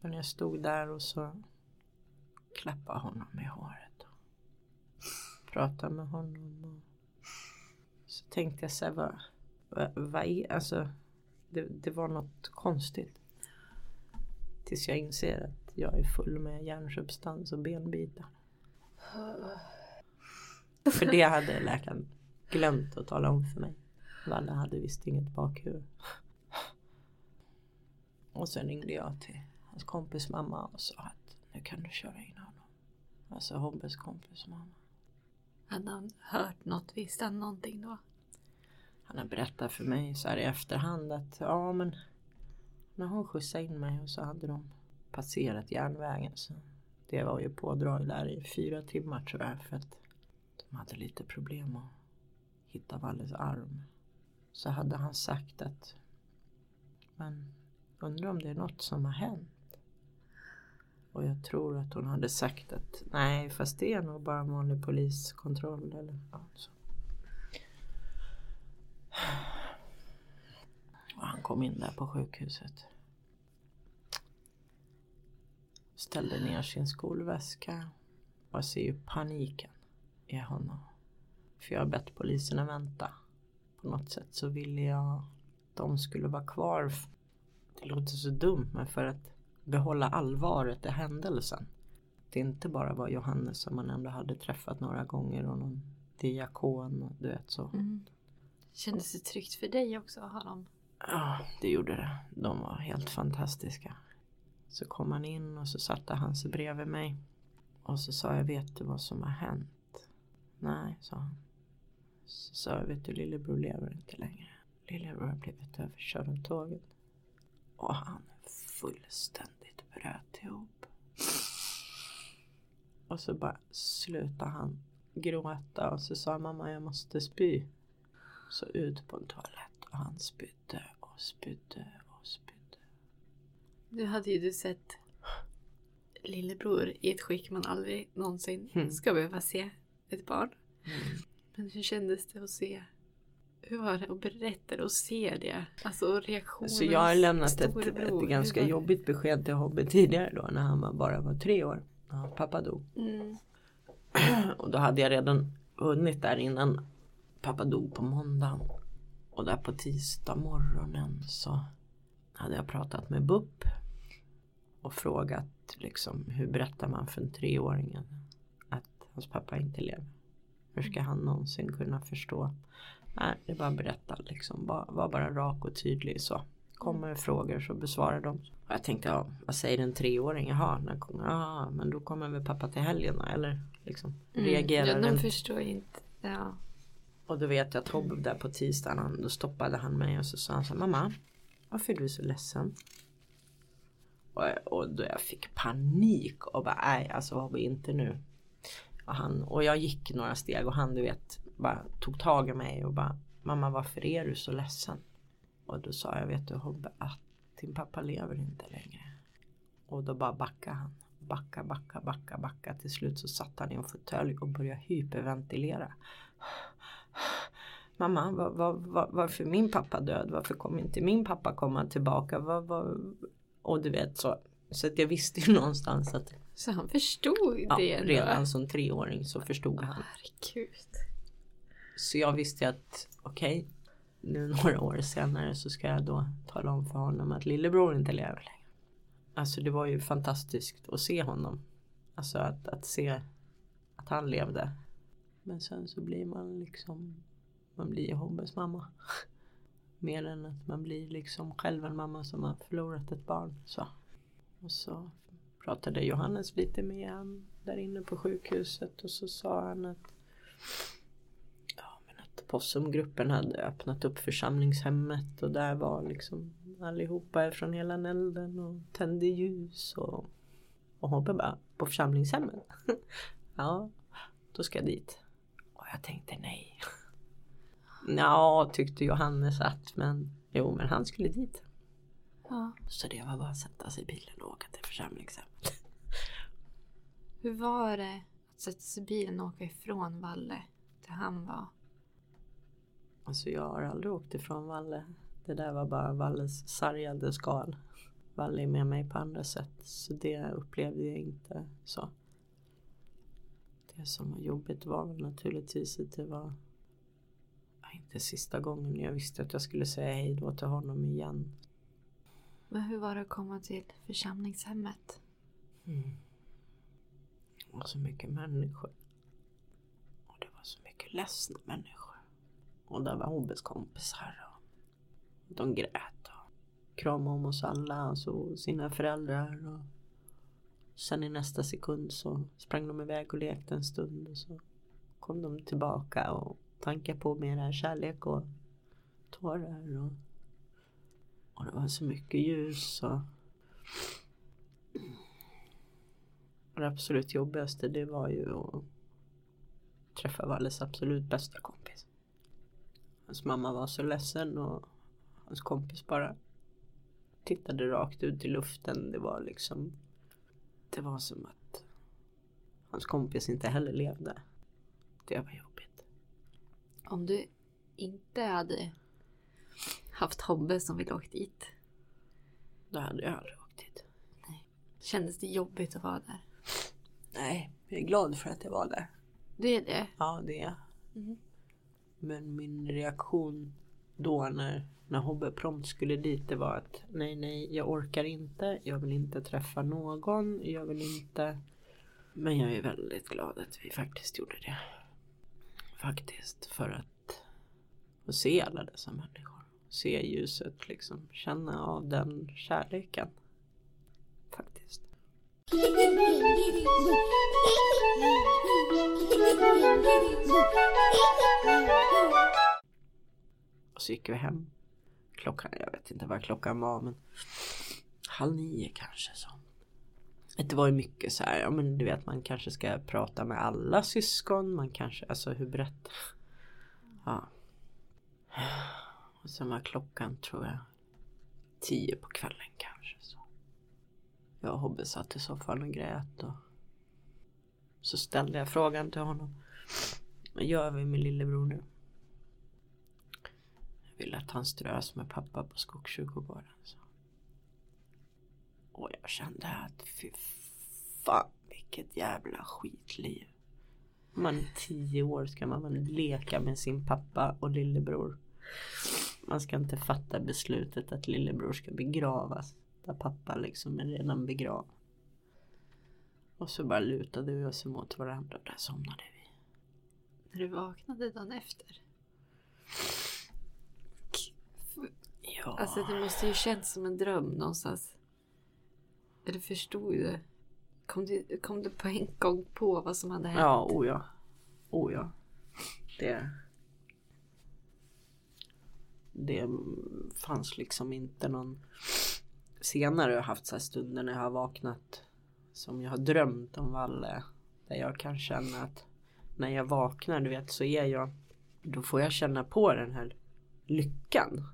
Men jag stod där och så klappade honom i håret. Och pratade med honom. Och så tänkte jag så här, vad, vad, vad är, alltså det, det var något konstigt. Tills jag inser att jag är full med järnsubstans och benbitar. För det hade läkaren glömt att tala om för mig. Valle hade visst inget bakhuvud. Och sen ringde jag till hans kompis mamma och sa att nu kan du köra in honom. Alltså Hobbes kompis mamma. Hade han hört något? Visste han någonting då? Han har berättat för mig så här i efterhand att ja men när hon skjutsade in mig och så hade de passerat järnvägen så det var ju pådrag där i fyra timmar tror jag för att de hade lite problem att hitta Valles arm. Så hade han sagt att men undrar om det är något som har hänt. Och jag tror att hon hade sagt att nej fast det är nog bara en vanlig poliskontroll eller något så. Och han kom in där på sjukhuset. Ställde ner sin skolväska. Jag ser ju paniken i honom. För jag har bett poliserna vänta. På något sätt så ville jag att de skulle vara kvar. Det låter så dumt men för att behålla allvaret i händelsen. Det inte bara var Johannes som man ändå hade träffat några gånger och någon diakon och du vet så. Mm. Kändes det tryggt för dig också att ha dem? Ja, det gjorde det. De var helt fantastiska. Så kom han in och så satte han sig bredvid mig. Och så sa jag, vet du vad som har hänt? Nej, sa han. Så sa jag, vet du lillebror lever inte längre. Lillebror har blivit överkörd av tåget. Och han fullständigt bröt ihop. Och så bara slutade han gråta och så sa mamma jag måste spy. Så ut på en toalett och han spydde och spydde och spydde. Nu hade ju du sett lillebror i ett skick man aldrig någonsin Mm. ska behöva se ett barn. Mm. Men hur kändes det att se? Hur var det att berätta och se det? Alltså reaktionen. Så jag har lämnat ett, ett ganska jobbigt besked till Hobbe tidigare då när han bara var tre år. Ja, pappa dog. Mm. Och då hade jag redan hunnit där innan pappa dog på måndagen. Och där på tisdag morgonen så hade jag pratat med BUP och frågat liksom hur berättar man för en treåring att hans pappa inte lever? Hur ska han någonsin kunna förstå? Nej, det är bara att berätta liksom. Var, var bara rak och tydlig så. Kommer frågor så besvarar dem. Och jag tänkte, ja, vad säger en treåring? Jaha, när kommer, ja, men då kommer väl pappa till helgen eller liksom reagerar Mm. Ja, de den förstår inte. Ja. och då vet jag att Tobbe där på tisdagen, då stoppade han mig och så sa han så här, mamma, varför är du så ledsen? Och, och då jag fick panik och bara, nej alltså Tobbe inte nu. Och, han, och jag gick några steg och han du vet bara tog tag i mig och bara, mamma varför är du så ledsen? Och då sa jag, vet du Hobbe att din pappa lever inte längre. Och då bara backade han. Backa, backa, backa, backa. Till slut så satt han i en fåtölj och började hyperventilera. Mamma, var, var, var, varför är min pappa död? Varför kommer inte min pappa komma tillbaka? Var, var... Och du vet så. Så att jag visste ju någonstans att Så han förstod ja, det ändå? redan som treåring så förstod han. Herregud. Så jag visste att okej, nu några år senare så ska jag då tala om för honom att lillebror inte lever längre. Alltså det var ju fantastiskt att se honom. Alltså att, att se att han levde. Men sen så blir man liksom, man blir Hobbes mamma. Mer än att man blir liksom själv en mamma som har förlorat ett barn. Så. Och så pratade Johannes lite med han där inne på sjukhuset och så sa han att Possumgruppen hade öppnat upp församlingshemmet och där var liksom allihopa från hela Nälden och tände ljus och, och Hobbe bara, på församlingshemmet? ja, då ska jag dit. Och jag tänkte nej. Ja, tyckte Johannes att, men jo, men han skulle dit. Ja. Så det var bara att sätta sig i bilen och åka till församlingshemmet. Hur var det att sätta sig i bilen och åka ifrån Valle där han var? Alltså jag har aldrig åkt ifrån Valle. Det där var bara Valles sargade skal. Valle är med mig på andra sätt. Så det upplevde jag inte så. Det som var jobbigt var väl naturligtvis att det var inte sista gången jag visste att jag skulle säga hej då till honom igen. Men hur var det att komma till församlingshemmet? Mm. Och så mycket människor. Och det var så mycket ledsna människor. Och där var Hobbes kompisar. Och de grät och kramade om oss alla, alltså sina föräldrar. Och sen i nästa sekund så sprang de iväg och lekte en stund. Och så kom de tillbaka och tankar på mera kärlek och tårar. Och, och det var så mycket ljus. Och, och det absolut jobbigaste det var ju att träffa Valles absolut bästa kompis. Hans mamma var så ledsen och hans kompis bara tittade rakt ut i luften. Det var liksom Det var som att hans kompis inte heller levde. Det var jobbigt. Om du inte hade haft Hobbe som ville åkt dit. Då hade jag aldrig åkt dit. Kändes det jobbigt att vara där? Nej, jag är glad för att jag var där. Det är det? Ja, det är jag. Men min reaktion då när, när Hobbe prompt skulle dit det var att nej, nej, jag orkar inte. Jag vill inte träffa någon. Jag vill inte. Men jag är väldigt glad att vi faktiskt gjorde det. Faktiskt för att få se alla dessa människor. Se ljuset liksom. Känna av den kärleken. Faktiskt. Och så gick vi hem. Klockan, jag vet inte vad klockan var men halv nio kanske så. Det var ju mycket så här, ja men du vet man kanske ska prata med alla syskon. Man kanske, alltså hur brett. Ja. Och sen var klockan tror jag tio på kvällen kanske. Så. Jag och Hobbe satt i soffan och grät och så ställde jag frågan till honom. Vad gör vi med lillebror nu? Jag vill att han strös med pappa på skogskyrkogården. Så. Och jag kände att fy fan vilket jävla skitliv. Man är tio år ska man leka med sin pappa och lillebror. Man ska inte fatta beslutet att lillebror ska begravas. Där pappa liksom är redan begravd. Och så bara lutade vi oss emot varandra och där somnade vi. När du vaknade dagen efter? Ja. Alltså det måste ju känts som en dröm någonstans. Eller förstod du det? Kom du, kom du på en gång på vad som hade hänt? Ja, o ja. O ja. Det... Det fanns liksom inte någon... Senare har jag haft så här stunder när jag har vaknat som jag har drömt om Valle. Där jag kan känna att när jag vaknar, du vet, så är jag... Då får jag känna på den här lyckan.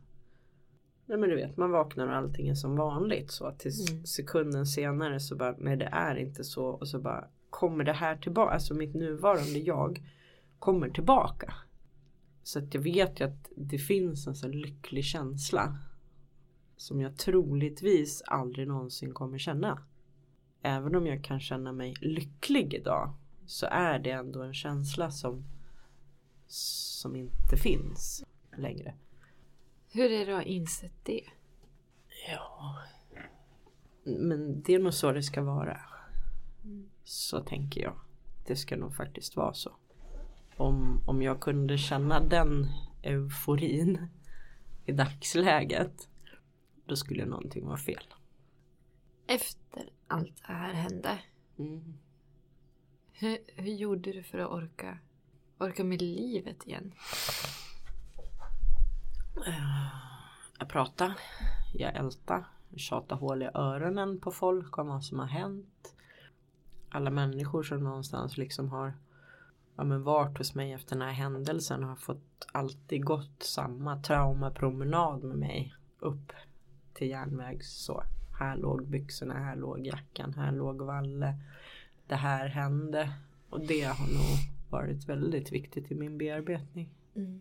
Nej men du vet, man vaknar och allting är som vanligt. Så att till Mm. sekunden senare så bara, nej det är inte så. Och så bara, kommer det här tillbaka? Alltså mitt nuvarande jag kommer tillbaka. Så att jag vet ju att det finns en sån lycklig känsla. Som jag troligtvis aldrig någonsin kommer känna. Även om jag kan känna mig lycklig idag. Så är det ändå en känsla som, som inte finns längre. Hur är det att ha insett det? Ja. Men det är nog så det ska vara. Så tänker jag. Det ska nog faktiskt vara så. Om, om jag kunde känna den euforin i dagsläget. Då skulle någonting vara fel. Efter allt det här hände. Mm. Hur, hur gjorde du för att orka, orka med livet igen? Eh, jag pratar, jag ältar, jag hål i öronen på folk om vad som har hänt. Alla människor som någonstans liksom har ja, men varit hos mig efter den här händelsen har fått alltid gått samma traumapromenad med mig upp till järnvägs så. Här låg byxorna, här låg jackan, här låg Valle. Det här hände. Och det har nog varit väldigt viktigt i min bearbetning. Mm.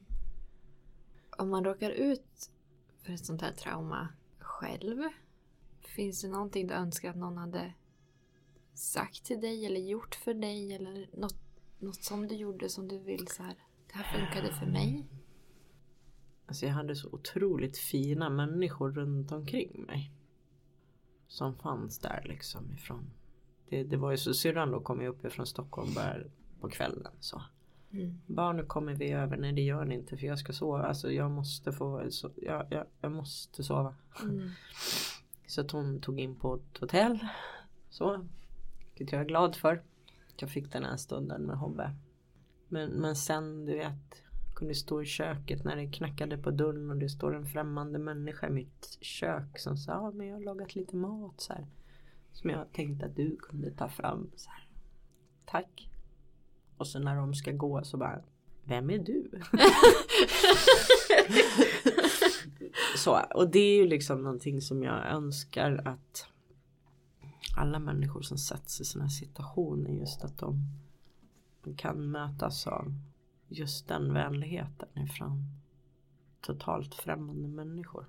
Om man råkar ut för ett sånt här trauma själv. Finns det någonting du önskar att någon hade sagt till dig eller gjort för dig? Eller något, något som du gjorde som du vill så här. Det här funkade för mig. Alltså jag hade så otroligt fina människor runt omkring mig. Som fanns där liksom ifrån. Det, det var ju så syrran då kom ju upp ifrån Stockholm där på kvällen så. Mm. Bara nu kommer vi över. Nej det gör ni inte för jag ska sova. Alltså jag måste få. Så, jag, jag, jag måste sova. Mm. Så att hon tog in på ett hotell. Så. Vilket jag är glad för. Jag fick den här stunden med Hobbe. Men, men sen du vet. Kunde stå i köket när det knackade på dörren och det står en främmande människa i mitt kök som sa ja, men jag har lagat lite mat så här. Som jag tänkte att du kunde ta fram. Så här. Tack. Och så när de ska gå så bara Vem är du? så, och det är ju liksom någonting som jag önskar att alla människor som sätts i sådana här situationer just att de kan mötas av just den vänligheten ifrån totalt främmande människor.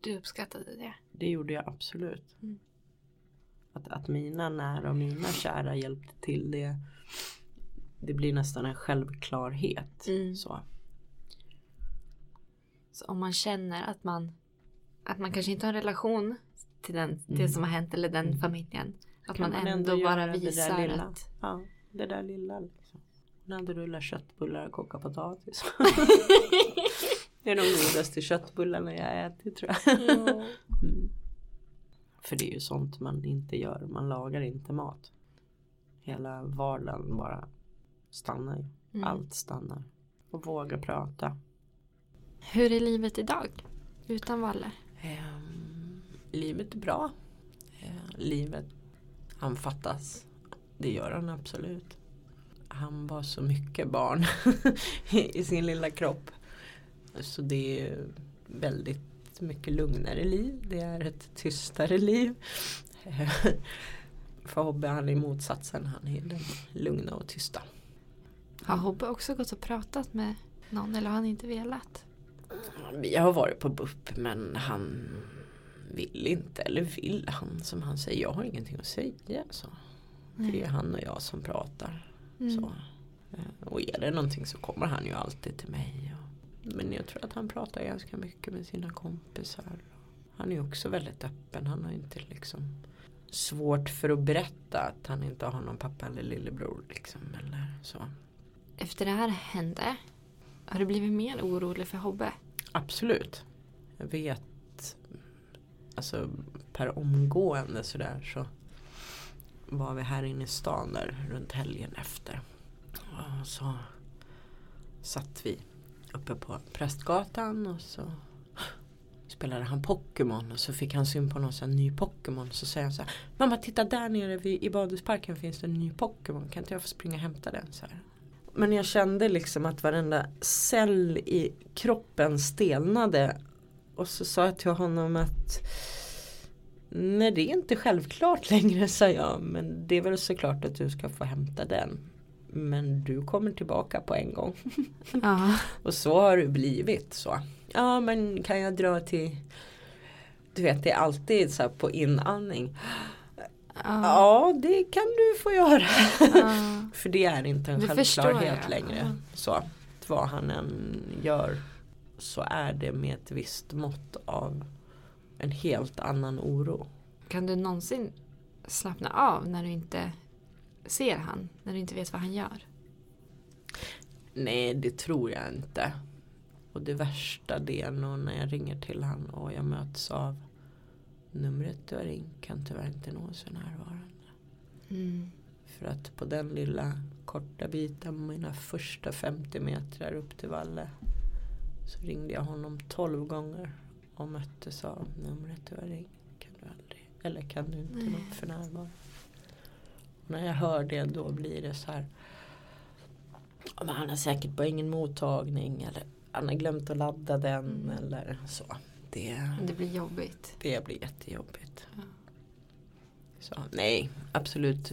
Du uppskattade det. Det gjorde jag absolut. Att, att mina nära och mina kära hjälpte till det. Det blir nästan en självklarhet. Mm. Så. Så om man känner att man, att man kanske inte har en relation till den, det Mm. som har hänt eller den familjen. Att Kan man, ändå, bara göra det där visar lilla. att Ja, det där lilla liksom. När du rullar köttbullar och kokar potatis. det är de godaste köttbullarna jag ätit tror jag. Mm. För det är ju sånt man inte gör. Man lagar inte mat. Hela vardagen bara stannar ju. Mm. Allt stannar. Och våga prata. Hur är livet idag? Utan Valle? Ehm, livet är bra. Eh, livet, han fattas. Det gör han absolut. Han var så mycket barn i sin lilla kropp. Så det är väldigt mycket lugnare liv. Det är ett tystare liv. För Hobbe han är motsatsen. Han är den lugna och tysta. Har Hobbe också gått och pratat med någon eller har han inte velat? Vi har varit på BUP men han vill inte eller vill han som han säger. Jag har ingenting att säga. Så. Det är han och jag som pratar. Så. Eh, Och är det någonting så kommer han ju alltid till mig. Men jag tror att han pratar ganska mycket med sina kompisar. Han är också väldigt öppen. Han har inte liksom svårt för att berätta att han inte har någon pappa eller lillebror. Liksom, eller så. Efter det här hände, har du blivit mer orolig för Hobbe? Absolut. Jag vet. Alltså per omgående sådär så var vi här inne i stan där runt helgen efter. Och så satt vi uppe på Prästgatan och så spelade han Pokémon och så fick han syn på någon sån ny Pokémon. Så säger han så här Mamma titta där nere vid, i badhusparken finns det en ny Pokémon. Kan inte jag få springa och hämta den? Så här. Men jag kände liksom att varenda cell i kroppen stelnade. Och så sa jag till honom att Nej det är inte självklart längre sa jag. Men det är väl såklart att du ska få hämta den. Men du kommer tillbaka på en gång. Och så har det blivit så. Ja men kan jag dra till Du vet det är alltid så här på inandning. Ja det kan du få göra. Ja. För det är inte en Det självklarhet längre. Så vad han än gör så är det med ett visst mått av en helt annan oro. Kan du någonsin slappna av när du inte ser han? När du inte vet vad han gör? Nej det tror jag inte. Och det värsta det är nog när jag ringer till han och jag möts av numret du har ringt kan tyvärr inte nås för närvarande. Mm. För att på den lilla korta biten, mina första 50 meter upp till Valle så ringde jag honom 12 gånger och möttes av numret du har ringt kan du aldrig, eller kan du inte nå för närvarande. Och när jag hör det då blir det så här "Ja, men han har säkert bara ingen mottagning eller han har glömt att ladda den eller så. Det, Det blir jobbigt. det blir jättejobbigt. Så nej, absolut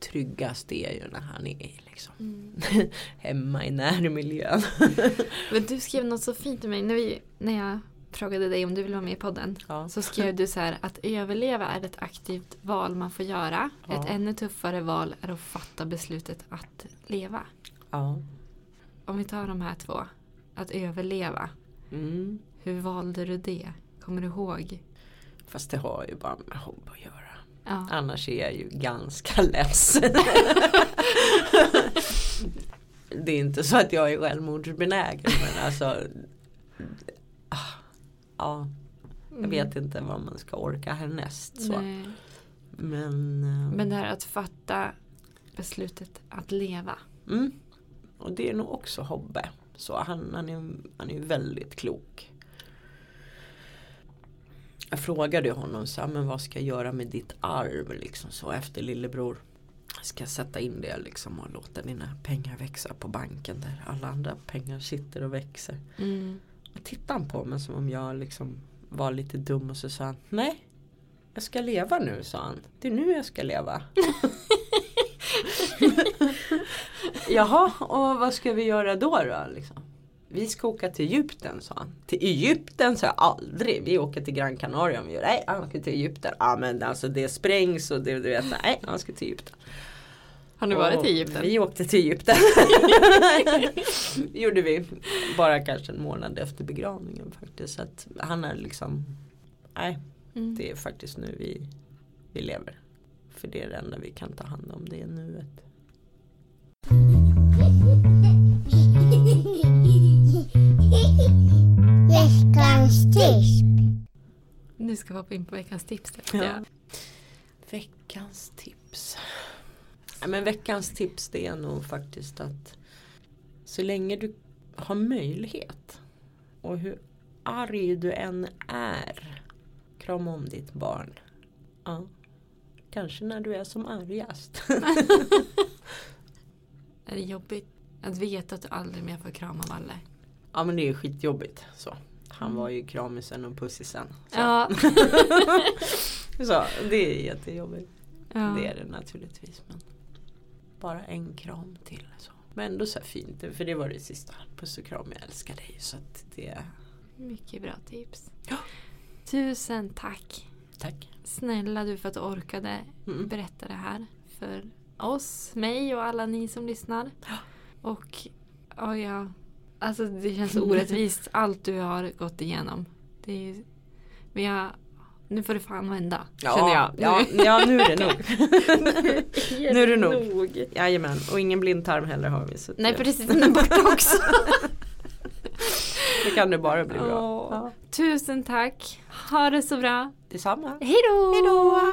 tryggast är ju när han är liksom hemma i närmiljön. Men du skrev något så fint till mig när, vi, när jag frågade dig om du ville vara med i podden. Ja. Så skrev du så här att överleva är ett aktivt val man får göra. Ja. Ett ännu tuffare val är att fatta beslutet att leva. Ja. Om vi tar de här två. Att överleva. Mm. Hur valde du det? Kommer du ihåg? Fast det har ju bara med hobb att göra. Ja. Annars är jag ju ganska less. det är inte så att jag är självmordsbenägen men alltså Ja Jag vet inte vad man ska orka härnäst så. Nej. Men, eh, Men det här att fatta beslutet att leva. mm. Och det är nog också Hobbe. Så han, han, är, han är väldigt klok. Jag frågade honom så här, men vad ska jag göra med ditt arv liksom så efter lillebror. Ska jag sätta in det liksom och låta dina pengar växa på banken där alla andra pengar sitter och växer. Mm. Och tittade han på mig som om jag liksom var lite dum och så sa han Nej Jag ska leva nu sa han. Det är nu jag ska leva. Jaha och vad ska vi göra då då? Liksom? Vi ska åka till Egypten sa han. Till Egypten sa jag aldrig. Vi åker till Gran Canaria. Vi gör, nej han ska till Egypten. Ja men alltså det sprängs och det du vet. Nej han ska till Egypten. Har du varit i Egypten? Vi åkte till Egypten. gjorde vi. Bara kanske en månad efter begravningen faktiskt. Så att han är liksom Nej Mm. det är faktiskt nu vi, vi lever. För det är det enda vi kan ta hand om. Det är nuet. Veckans tips. Nu ska vi hoppa in på veckans tips. Ja. Ja. Veckans tips. Ja, men veckans tips det är nog faktiskt att så länge du har möjlighet och hur arg du än är krama om ditt barn. Ja. Kanske när du är som argast. Är det jobbigt att veta att du aldrig mer får krama Valle? Ja men det är skitjobbigt. Så. Han var ju kramisen och pussisen. Så. Ja. så det är jättejobbigt. ja. Det är det naturligtvis. Men bara en kram till. Så. Men ändå så här fint. För det var det sista. Puss och kram, jag älskar dig. Så det... Mycket bra tips. Ja. Tusen tack. Tack. Snälla du för att du orkade Mm. berätta det här för oss, mig och alla ni som lyssnar. Och ja, ja, alltså det känns så orättvist allt du har gått igenom. Det är, vi har, nu får det fan vända. känner jag. Ja, ja, nu är det nog. nu är det nog. Jajamän. Och ingen blindtarm heller har vi. Så Nej precis, den är borta också. det kan det bara bli bra. Åh. Ja. Tusen tack. Ha det så bra. Detsamma. Hej då!